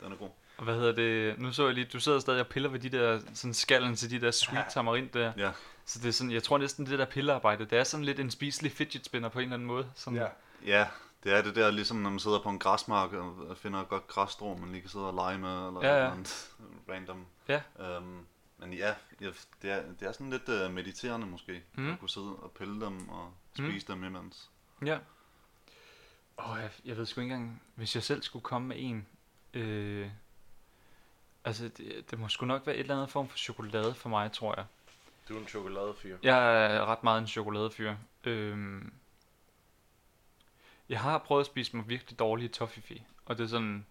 den er god. Og hvad hedder det? Nu så jeg lige, du sidder stadig og piller ved de der, sådan skallen til de der sweet tamarind der. Ja, Så det er sådan, jeg tror næsten det der pillearbejde, det er sådan lidt en spiselig fidget spinner på en eller anden måde. Sådan, Ja. ja, det er det der ligesom, når man sidder på en græsmark og finder et godt græsstrå, man lige kan sidde og lege med, eller Ja, ja. ja. random. Ja. Øhm, men ja, det, er, det er sådan lidt uh, mediterende måske, Mm. mm. at kunne sidde og pille dem og Mm. spise dem imens. Ja. Åh, jeg, jeg ved sgu ikke engang, hvis jeg selv skulle komme med en. Øh, altså, det, det må sgu nok være et eller andet form for chokolade for mig, tror jeg. Du er en chokoladefyr. Jeg er ret meget en chokoladefyr. Øhm, Jeg har prøvet at spise mig virkelig dårlige toffifee, og det er sådan,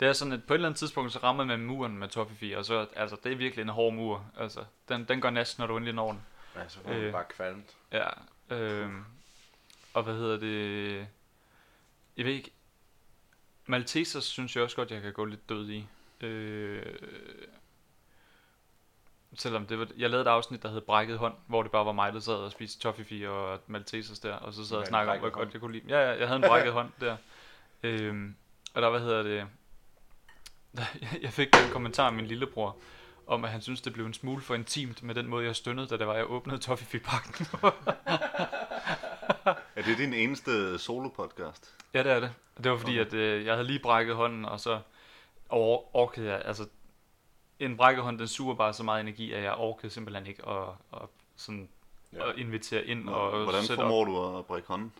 det er sådan, at på et eller andet tidspunkt, så rammer man muren med toffifee, og så, altså, det er virkelig en hård mur, altså, den, den går næsten, når du endelig når den. Ja, så får man Øh. bare kvalmt. Ja, øh, og hvad hedder det, jeg ved ikke, Maltesers synes jeg også godt, jeg kan gå lidt død i. Øh, selvom det var, jeg lavede et afsnit, der hed Brækket hånd, hvor det bare var mig, der sad og spiste toffifee og Maltesers der, og så sad jeg og snakkede om, hvor godt jeg kunne lide. Ja, ja, jeg havde en brækket hånd der. Øh, og der, hvad hedder det, <laughs> jeg fik en kommentar af min lillebror, om at han synes, det blev en smule for intimt med den måde, jeg stønnede, da det var, jeg åbnede toffifee-pakken. <laughs> Er det din eneste solo-podcast? Ja, det er det. Det var fordi, Okay. at øh, jeg havde lige brækket hånden, og så over, orkede jeg, altså en brækket hånd, den suger bare så meget energi, at jeg orkede simpelthen ikke at, at, sådan, Ja. at invitere ind Nå, og Hvordan sætte op. formår du at brække hånden?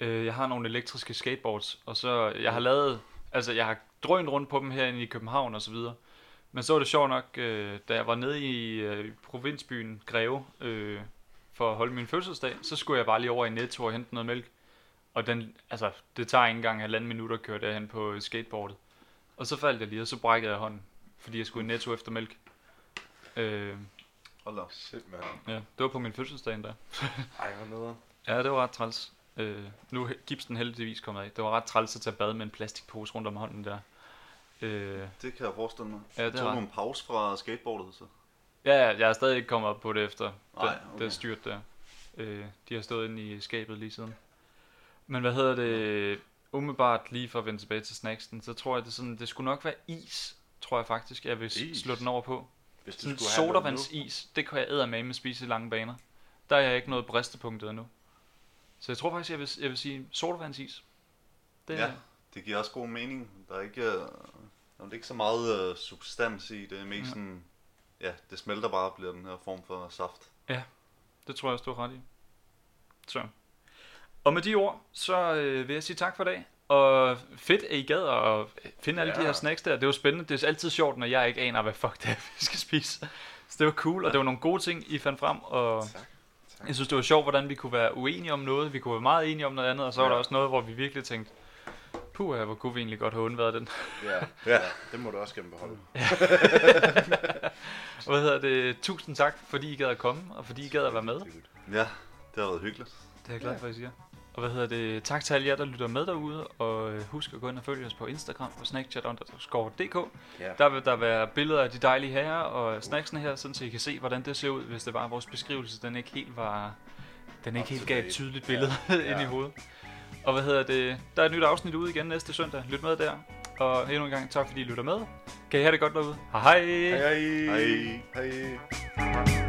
Øh, jeg har nogle elektriske skateboards, og så jeg har lavet, altså jeg har drønt rundt på dem herinde i København og så videre. Men så var det sjovt nok, øh, da jeg var nede i øh, provinsbyen Greve øh, for at holde min fødselsdag, så skulle jeg bare lige over i Netto og hente noget mælk. Og den, altså, det tager ikke engang halvanden minut at køre derhen på skateboardet. Og så faldt jeg lige, og så brækkede jeg hånden, fordi jeg skulle i Netto efter mælk. Øh, Hold da. Shit, mand. ja, det var på min fødselsdag endda. Ej, hvor nede. Ja, det var ret træls. Øh, nu er gipsen heldigvis kommet af. Det var ret træls at tage bad med en plastikpose rundt om hånden der. Øh, Det kan jeg forestille mig. Ja, det Tog har- du en pause fra skateboardet så? ja, ja, jeg er stadig ikke kommet op på det efter Nej, det, okay. det styrt der. Øh, de har stået inde i skabet lige siden. Men hvad hedder det? Umiddelbart lige for at vende tilbage til snacksen, så tror jeg, det, sådan, det skulle nok være is, tror jeg faktisk, jeg vil Is? is. slå den over på. Hvis du Sådan noget sodavandsis, det kan jeg æde med spise i lange baner. Der er jeg ikke nået bristepunktet endnu. Så jeg tror faktisk, jeg vil, jeg vil sige sodavandsis. Det, Ja. Det giver også god mening. Der er ikke, øh, der er ikke så meget øh, substans i. Det er mest Ja. sådan, ja, det smelter bare og bliver den her form for saft. Det tror jeg også, du har ret i. Så. Og med de ord, så øh, vil jeg sige tak for i dag. Og fedt, at I gad at finde alle Ja. de her snacks der. Det var spændende. Det er altid sjovt, når jeg ikke aner, hvad fuck det er, <laughs> vi skal spise. Så det var cool, og det var nogle gode ting, I fandt frem. Og Tak. Tak. jeg synes, det var sjovt, hvordan vi kunne være uenige om noget. Vi kunne være meget enige om noget andet. Og så var Ja. der også noget, hvor vi virkelig tænkte, puh, hvor kunne vi egentlig godt have undværet den. <laughs> Ja, Ja. ja. det må du også gerne beholde. Og hvad hedder det? Tusind tak, fordi I gad at komme, og fordi I gad at være med. Ja, det har været hyggeligt. Det er jeg glad for, at I siger. Og hvad hedder det? Tak til alle jer, der lytter med derude, og øh, husk at gå ind og følge os på Instagram på snackchat.dk. Ja. Der vil der være billeder af de dejlige herrer og snacksene her, sådan så I kan se, hvordan det ser ud, hvis det var vores beskrivelse, den ikke helt var... Den ikke helt gav et tydeligt billede Ja. ja. <laughs> ind i hovedet. Og hvad hedder det? Der er et nyt afsnit ude igen næste søndag. Lyt med der. Og endnu en gang tak, fordi I lytter med. Kan I have det godt derude. Hej hej! Hej. Hej. Hej.